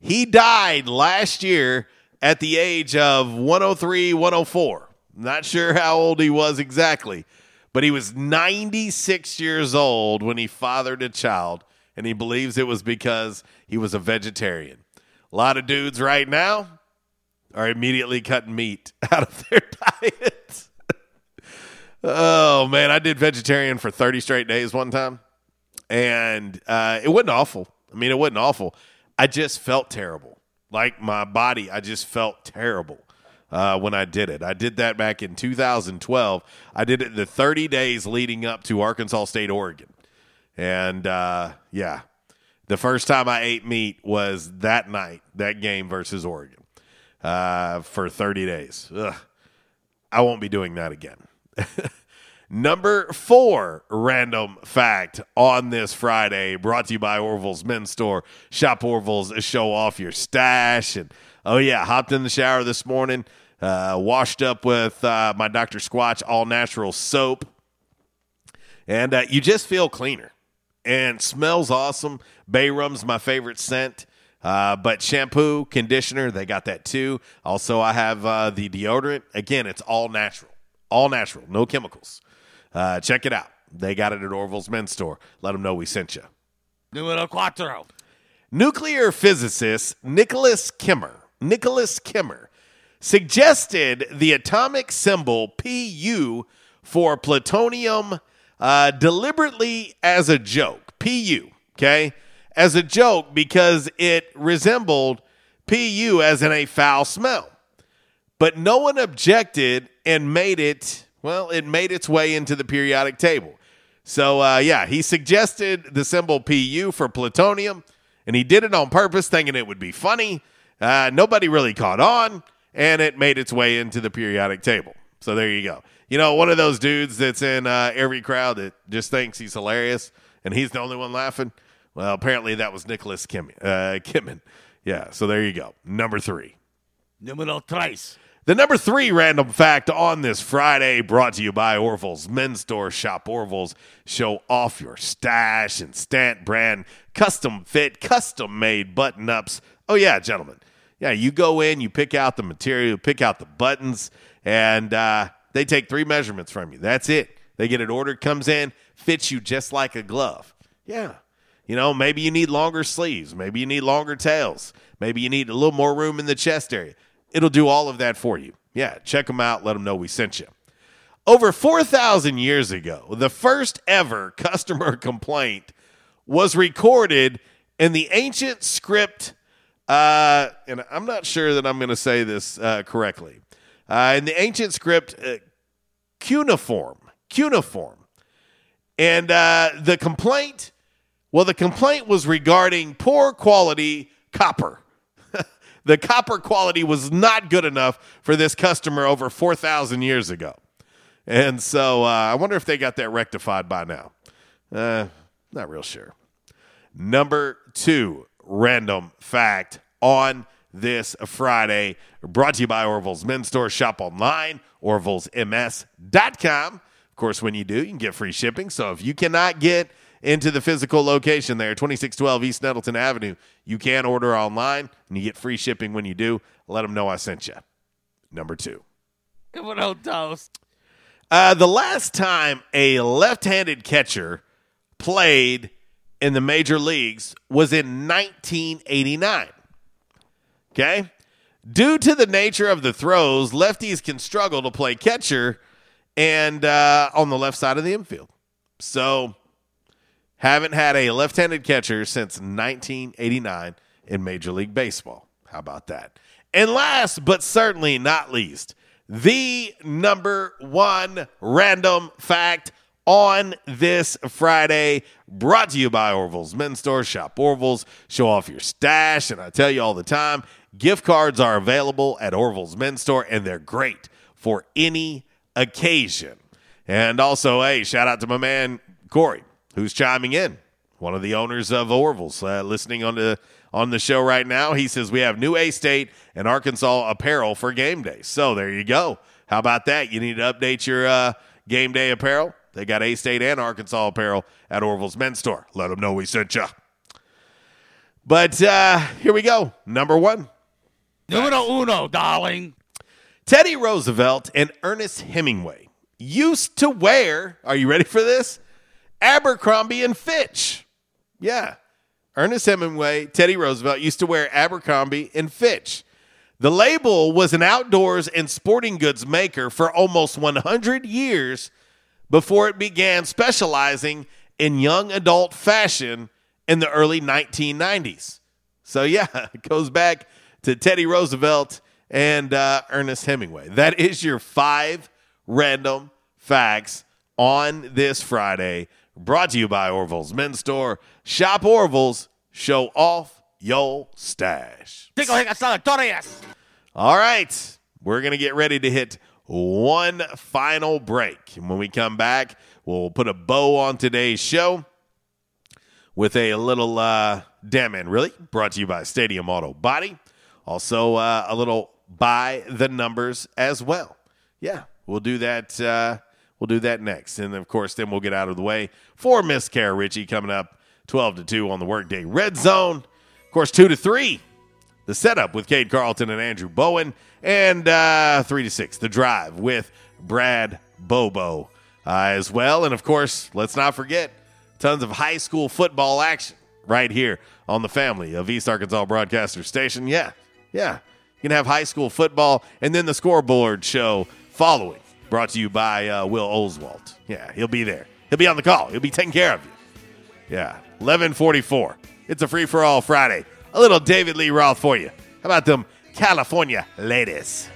He died last year at the age of 103, 104. Not sure how old he was exactly, but he was 96 years old when he fathered a child, and he believes it was because he was a vegetarian. A lot of dudes right now are immediately cutting meat out of their diet. oh, man. I did vegetarian for 30 straight days one time, and uh, it wasn't awful. I mean, it wasn't awful. I just felt terrible. Like my body, I just felt terrible uh, when I did it. I did that back in 2012. I did it the 30 days leading up to Arkansas State, Oregon. And uh, yeah, the first time I ate meat was that night, that game versus Oregon, uh, for 30 days. Ugh. I won't be doing that again. Number four random fact on this Friday, brought to you by Orville's Men's Store. Shop Orville's, show off your stash. And oh, yeah, hopped in the shower this morning, uh, washed up with uh, my Dr. Squatch all natural soap. And uh, you just feel cleaner and smells awesome. Bay rum's my favorite scent. Uh, but shampoo, conditioner, they got that too. Also, I have uh, the deodorant. Again, it's all natural, all natural, no chemicals. Uh, check it out. They got it at Orville's Men's Store. Let them know we sent you. Numero cuatro. Nuclear physicist Nicholas Kimmer, Nicholas Kimmer, suggested the atomic symbol Pu for plutonium uh, deliberately as a joke. Pu, okay, as a joke because it resembled Pu as in a foul smell. But no one objected and made it well, it made its way into the periodic table. So, uh, yeah, he suggested the symbol Pu for plutonium, and he did it on purpose, thinking it would be funny. Uh, nobody really caught on, and it made its way into the periodic table. So, there you go. You know, one of those dudes that's in uh, every crowd that just thinks he's hilarious, and he's the only one laughing. Well, apparently that was Nicholas Kim- uh. Yeah, so there you go. Number three. Numero tres. The number three random fact on this Friday, brought to you by Orville's Men's Store. Shop Orville's. Show off your stash and Stantt brand, custom fit, custom made button ups. Oh, yeah, gentlemen. Yeah, you go in, you pick out the material, pick out the buttons, and uh, they take three measurements from you. That's it. They get it ordered, comes in, fits you just like a glove. Yeah. You know, maybe you need longer sleeves. Maybe you need longer tails. Maybe you need a little more room in the chest area. It'll do all of that for you. Yeah, check them out. Let them know we sent you. Over 4,000 years ago, the first ever customer complaint was recorded in the ancient script, uh, and I'm not sure that I'm going to say this uh, correctly. Uh, in the ancient script, uh, cuneiform, cuneiform. And uh, the complaint, well, the complaint was regarding poor quality copper. the copper quality was not good enough for this customer over 4,000 years ago. And so uh, I wonder if they got that rectified by now. Uh, not real sure. Number two random fact on this Friday, brought to you by Orville's Men's Store. Shop online, orvillesms.com. Of course, when you do, you can get free shipping. So if you cannot get into the physical location there, 2612 East Nettleton Avenue, you can order online and you get free shipping when you do. Let them know I sent you. Number two. Come on, old toast. Uh, the last time a left handed catcher played in the major leagues was in 1989. Okay? Due to the nature of the throws, lefties can struggle to play catcher and uh, on the left side of the infield. So, haven't had a left handed catcher since 1989 in Major League Baseball. How about that? And last but certainly not least, the number one random fact on this Friday, brought to you by Orville's Men's Store. Shop Orville's, show off your stash. And I tell you all the time, gift cards are available at Orville's Men's Store, and they're great for any occasion. And also, hey, shout out to my man Corey, who's chiming in, one of the owners of Orville's, uh, listening on the on the show right now. He says we have new A State and Arkansas apparel for game day. So there you go. How about that? You need to update your uh, game day apparel. They got A State and Arkansas apparel at Orville's Men's Store. Let them know we sent you. But uh, here we go. Number one. Numero uno, darling. Teddy Roosevelt and Ernest Hemingway used to wear, are you ready for this? Abercrombie and Fitch. Yeah. Ernest Hemingway, Teddy Roosevelt used to wear Abercrombie and Fitch. The label was an outdoors and sporting goods maker for almost 100 years before it began specializing in young adult fashion in the early 1990s. So, yeah, it goes back to Teddy Roosevelt and uh, Ernest Hemingway. That is your five random facts on this Friday, brought to you by Orville's Men's Store. Shop Orville's, show off your stash. All right, we're going to get ready to hit one final break. And when we come back, we'll put a bow on today's show with a little uh, damn man, really brought to you by Stadium Auto Body. Also, uh, a little by the numbers as well. Yeah, we'll do that. Uh, we'll do that next, and of course, then we'll get out of the way for Miss Kara Ritchie coming up twelve to two on the Workday Red Zone. Of course, two to three, the setup with Cade Carlton and Andrew Bowen, and uh, three to six, the drive with Brad Bobo uh, as well, and of course, let's not forget tons of high school football action right here on the family of East Arkansas Broadcaster Station. Yeah, yeah. You can have high school football and then the scoreboard show following, brought to you by uh, Will Oswald. Yeah, he'll be there. He'll be on the call. He'll be taking care of you. Yeah, 1144. It's a free for all Friday. A little David Lee Roth for you. How about them California ladies?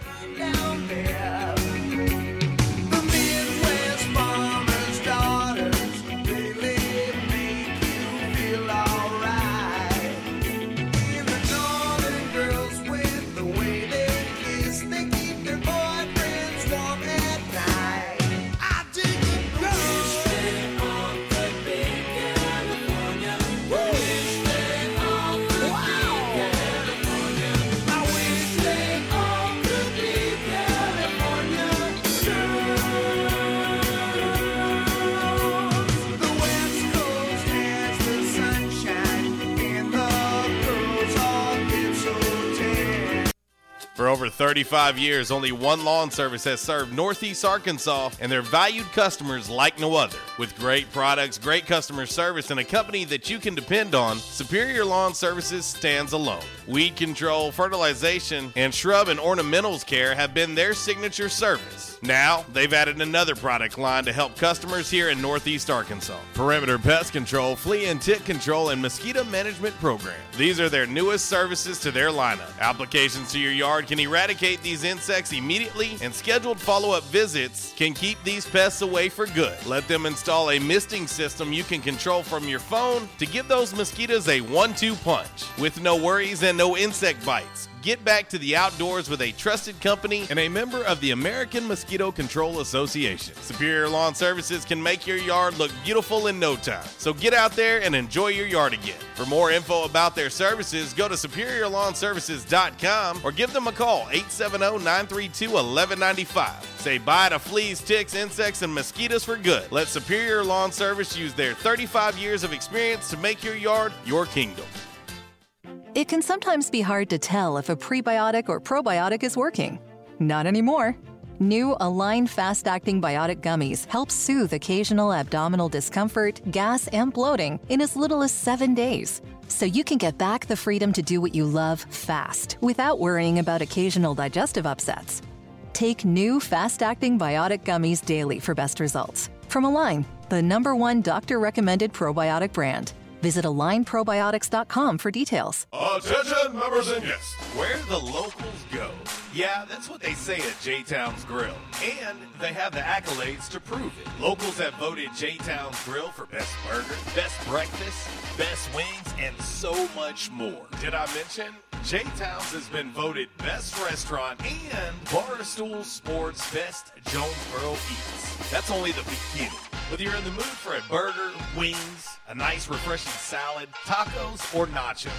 For over 35 years, only one lawn service has served Northeast Arkansas and their valued customers like no other. With great products, great customer service, and a company that you can depend on, Superior Lawn Services stands alone. Weed control, fertilization, and shrub and ornamentals care have been their signature service. Now, they've added another product line to help customers here in Northeast Arkansas Perimeter Pest Control, Flea and Tick Control, and Mosquito Management Program. These are their newest services to their lineup. Applications to your yard can eradicate these insects immediately, and scheduled follow up visits can keep these pests away for good. Let them install a misting system you can control from your phone to give those mosquitoes a one two punch with no worries and no insect bites. Get back to the outdoors with a trusted company and a member of the American Mosquito Control Association. Superior Lawn Services can make your yard look beautiful in no time. So get out there and enjoy your yard again. For more info about their services, go to superiorlawnservices.com or give them a call 870-932-1195. Say bye to fleas, ticks, insects, and mosquitoes for good. Let Superior Lawn Service use their 35 years of experience to make your yard your kingdom. It can sometimes be hard to tell if a prebiotic or probiotic is working. Not anymore. New Align Fast Acting Biotic Gummies help soothe occasional abdominal discomfort, gas, and bloating in as little as seven days. So you can get back the freedom to do what you love fast without worrying about occasional digestive upsets. Take new fast acting biotic gummies daily for best results. From Align, the number one doctor recommended probiotic brand. Visit alignprobiotics.com for details. Attention, members and guests, where the locals go. Yeah, that's what they say at J Town's Grill. And they have the accolades to prove it. Locals have voted J Town's Grill for best burger, best breakfast, best wings, and so much more. Did I mention? J Towns has been voted best restaurant and Barstool Sports Best Jonesboro Eats. That's only the beginning. Whether you're in the mood for a burger, wings, a nice refreshing salad, tacos, or nachos,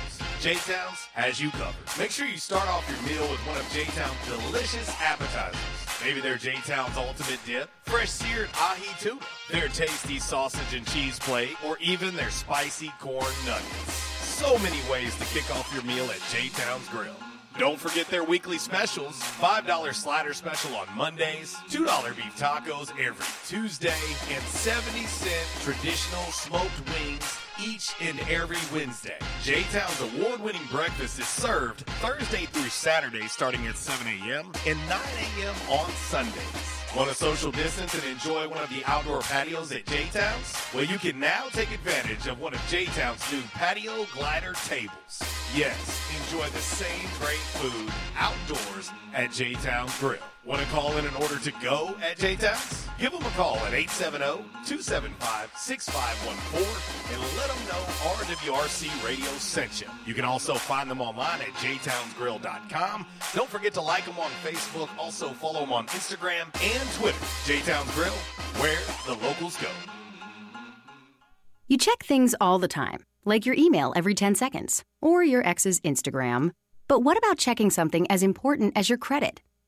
J Towns has you covered. Make sure you start off your meal with one of J Town's delicious appetizers. Maybe their J Town's ultimate dip, fresh seared ahi tuna, their tasty sausage and cheese plate, or even their spicy corn nuggets. So many ways to kick off your meal at J Town's Grill. Don't forget their weekly specials $5 slider special on Mondays, $2 beef tacos every Tuesday, and 70 cent traditional smoked wings each and every Wednesday. J Town's award winning breakfast is served Thursday through Saturday starting at 7 a.m. and 9 a.m. on Sundays. Want to social distance and enjoy one of the outdoor patios at J Town's? Well, you can now take advantage of one of J Town's new patio glider tables. Yes, enjoy the same great food outdoors at J Town's Grill. Want to call in an order to go at J Town's? Give them a call at 870-275-6514 and let them know RWRC Radio sent you. You can also find them online at jtownsgrill.com. Don't forget to like them on Facebook. Also follow them on Instagram and Twitter. J Towns Grill, where the locals go. You check things all the time, like your email every 10 seconds or your ex's Instagram. But what about checking something as important as your credit?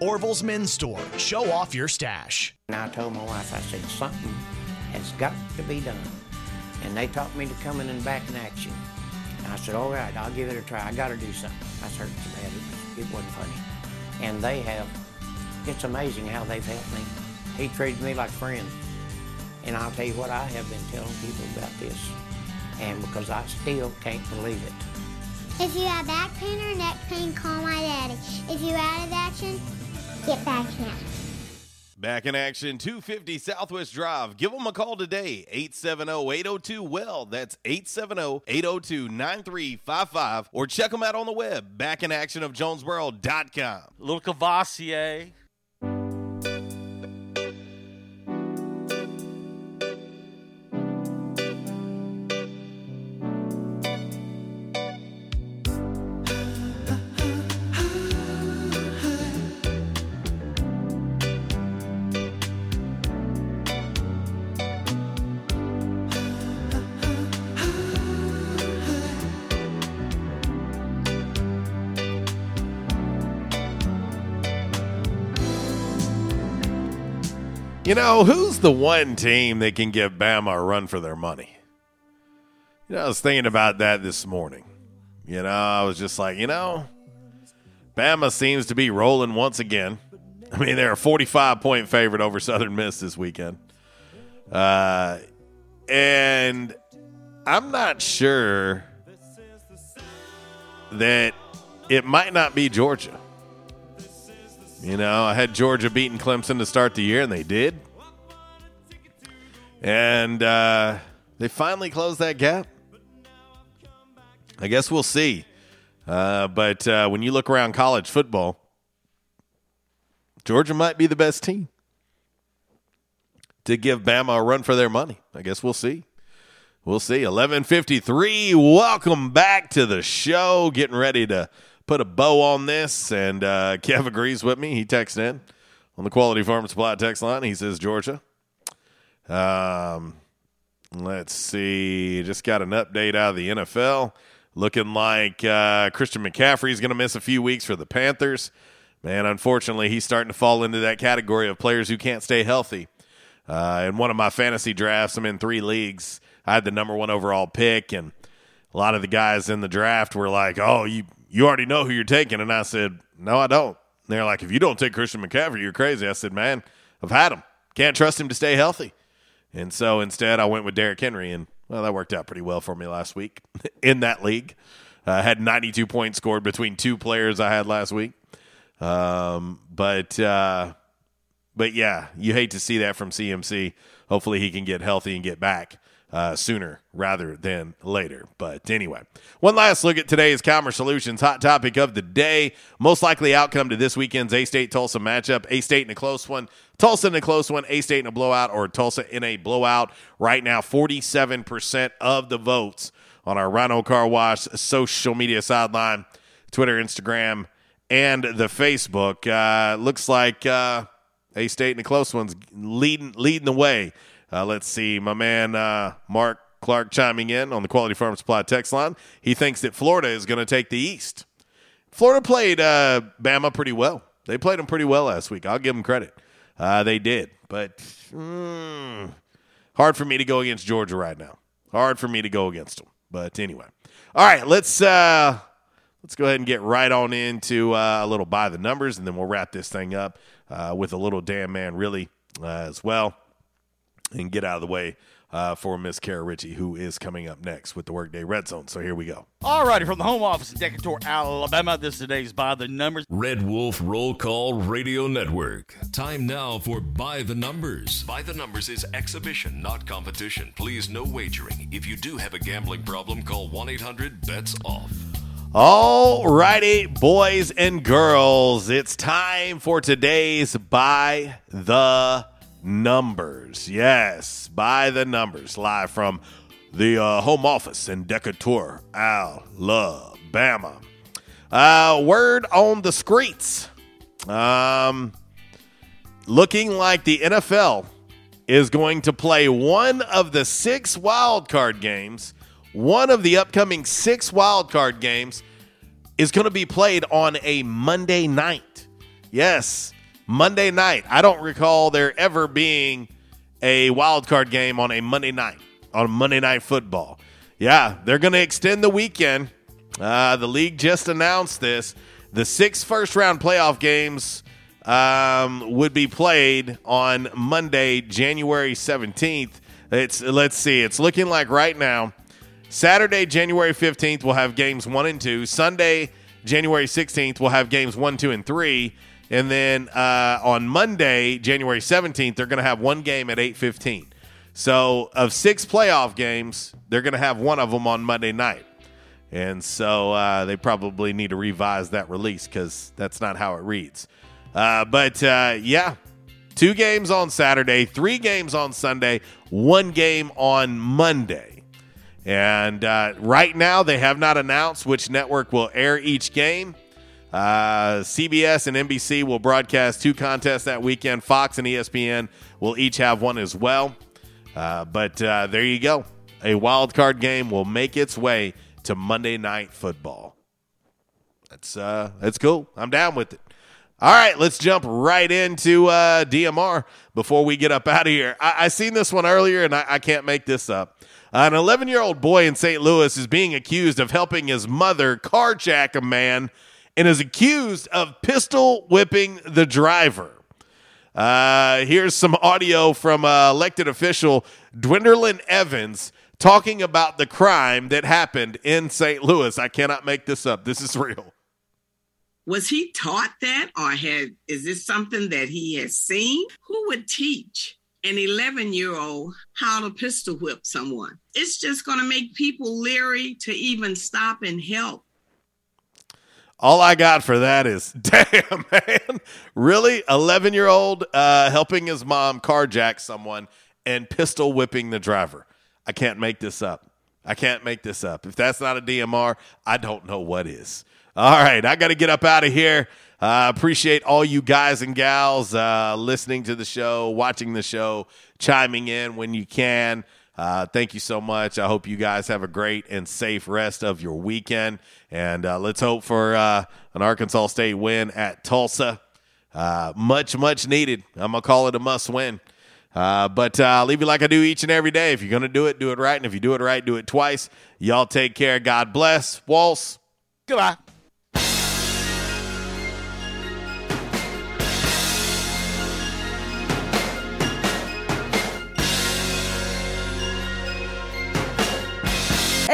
Orville's Men's Store. Show off your stash. And I told my wife, I said, something has got to be done. And they taught me to come in and back in action. And I said, all right, I'll give it a try. I got to do something. I hurt so bad, it, it wasn't funny. And they have, it's amazing how they've helped me. He treated me like friends. And I'll tell you what, I have been telling people about this. And because I still can't believe it. If you have back pain or neck pain, call my daddy. If you're out of action, get back in. Back in action, 250 Southwest Drive. Give them a call today, 870-802-WELL. That's 870-802-9355. Or check them out on the web, backinactionofjonesboro.com. Little Cavassier. You know, who's the one team that can give Bama a run for their money? You know, I was thinking about that this morning. You know, I was just like, you know, Bama seems to be rolling once again. I mean, they're a 45 point favorite over Southern Miss this weekend. Uh, and I'm not sure that it might not be Georgia. You know, I had Georgia beating Clemson to start the year, and they did. And uh, they finally closed that gap. I guess we'll see. Uh, but uh, when you look around college football, Georgia might be the best team to give Bama a run for their money. I guess we'll see. We'll see. 1153. Welcome back to the show. Getting ready to put a bow on this. And uh, Kev agrees with me. He texts in on the Quality Farm Supply text line. He says Georgia. Um, let's see. Just got an update out of the NFL. Looking like uh, Christian McCaffrey is going to miss a few weeks for the Panthers. Man, unfortunately, he's starting to fall into that category of players who can't stay healthy. Uh, in one of my fantasy drafts, I'm in three leagues. I had the number one overall pick, and a lot of the guys in the draft were like, "Oh, you you already know who you're taking," and I said, "No, I don't." And they're like, "If you don't take Christian McCaffrey, you're crazy." I said, "Man, I've had him. Can't trust him to stay healthy." And so instead, I went with Derrick Henry, and well, that worked out pretty well for me last week in that league. I had 92 points scored between two players I had last week. Um, but uh, but yeah, you hate to see that from CMC. Hopefully, he can get healthy and get back uh, sooner rather than later. But anyway, one last look at today's Commerce Solutions hot topic of the day. Most likely outcome to this weekend's A State Tulsa matchup. A State in a close one, Tulsa in a close one, A State in a blowout, or Tulsa in a blowout. Right now, 47% of the votes on our Rhino Car Wash social media sideline, Twitter, Instagram, and the Facebook. Uh, looks like uh, A State in a close one's leading leading the way. Uh, let's see, my man uh, Mark Clark chiming in on the Quality Farm Supply text line. He thinks that Florida is going to take the East. Florida played uh, Bama pretty well. They played them pretty well last week. I'll give them credit. Uh, they did, but mm, hard for me to go against Georgia right now. Hard for me to go against them. But anyway, all right, let's uh, let's go ahead and get right on into uh, a little by the numbers, and then we'll wrap this thing up uh, with a little damn man really uh, as well, and get out of the way uh, for Miss Kara Ritchie, who is coming up next with the Workday Red Zone. So here we go. All righty, from the home office in Decatur, Alabama, this is today's By the Numbers. Red Wolf Roll Call Radio Network. Time now for By the Numbers. By the Numbers is exhibition, not competition. Please, no wagering. If you do have a gambling problem, call 1 800 BETS OFF. All righty, boys and girls, it's time for today's By the Numbers. Yes, By the Numbers, live from the uh, home office in Decatur, Alabama. Uh, word on the streets. Um, looking like the NFL is going to play one of the six wild card games. One of the upcoming six wild card games is going to be played on a Monday night. Yes, Monday night. I don't recall there ever being a wild card game on a Monday night, on Monday night football. Yeah, they're going to extend the weekend. Uh, the league just announced this. The six first round playoff games um, would be played on Monday, January 17th. It's let's see. It's looking like right now Saturday, January 15th, we'll have games 1 and 2. Sunday, January 16th, we'll have games 1, 2 and 3. And then uh, on Monday, January 17th, they're going to have one game at 8:15. So, of six playoff games, they're going to have one of them on Monday night. And so uh, they probably need to revise that release because that's not how it reads. Uh, but uh, yeah, two games on Saturday, three games on Sunday, one game on Monday. And uh, right now, they have not announced which network will air each game. Uh, CBS and NBC will broadcast two contests that weekend. Fox and ESPN will each have one as well. Uh, but uh, there you go. A wild card game will make its way to Monday Night Football. That's uh, that's cool. I'm down with it. All right, let's jump right into uh, DMR before we get up out of here. I, I seen this one earlier, and I, I can't make this up. An 11 year old boy in St. Louis is being accused of helping his mother carjack a man and is accused of pistol whipping the driver. Uh, here's some audio from uh, elected official Dwinderlin Evans talking about the crime that happened in St. Louis. I cannot make this up. This is real. Was he taught that or had is this something that he has seen? Who would teach an 11 year old how to pistol whip someone? It's just going to make people leery to even stop and help. All I got for that is, damn, man. Really? 11 year old uh, helping his mom carjack someone and pistol whipping the driver. I can't make this up. I can't make this up. If that's not a DMR, I don't know what is. All right, I got to get up out of here. Uh, appreciate all you guys and gals uh, listening to the show, watching the show, chiming in when you can. Uh, thank you so much. I hope you guys have a great and safe rest of your weekend. And uh, let's hope for uh, an Arkansas State win at Tulsa. Uh, much, much needed. I'm going to call it a must win. Uh, but uh, I'll leave you like I do each and every day. If you're going to do it, do it right. And if you do it right, do it twice. Y'all take care. God bless. Waltz. Goodbye.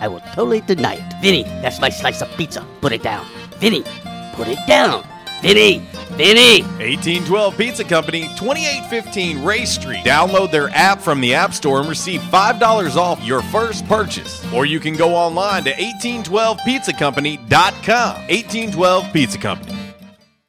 I will totally deny it. Vinny, that's my slice of pizza. Put it down. Vinny, put it down. Vinny, Vinny. 1812 Pizza Company, 2815 Ray Street. Download their app from the App Store and receive $5 off your first purchase. Or you can go online to 1812pizzacompany.com. 1812 Pizza Company.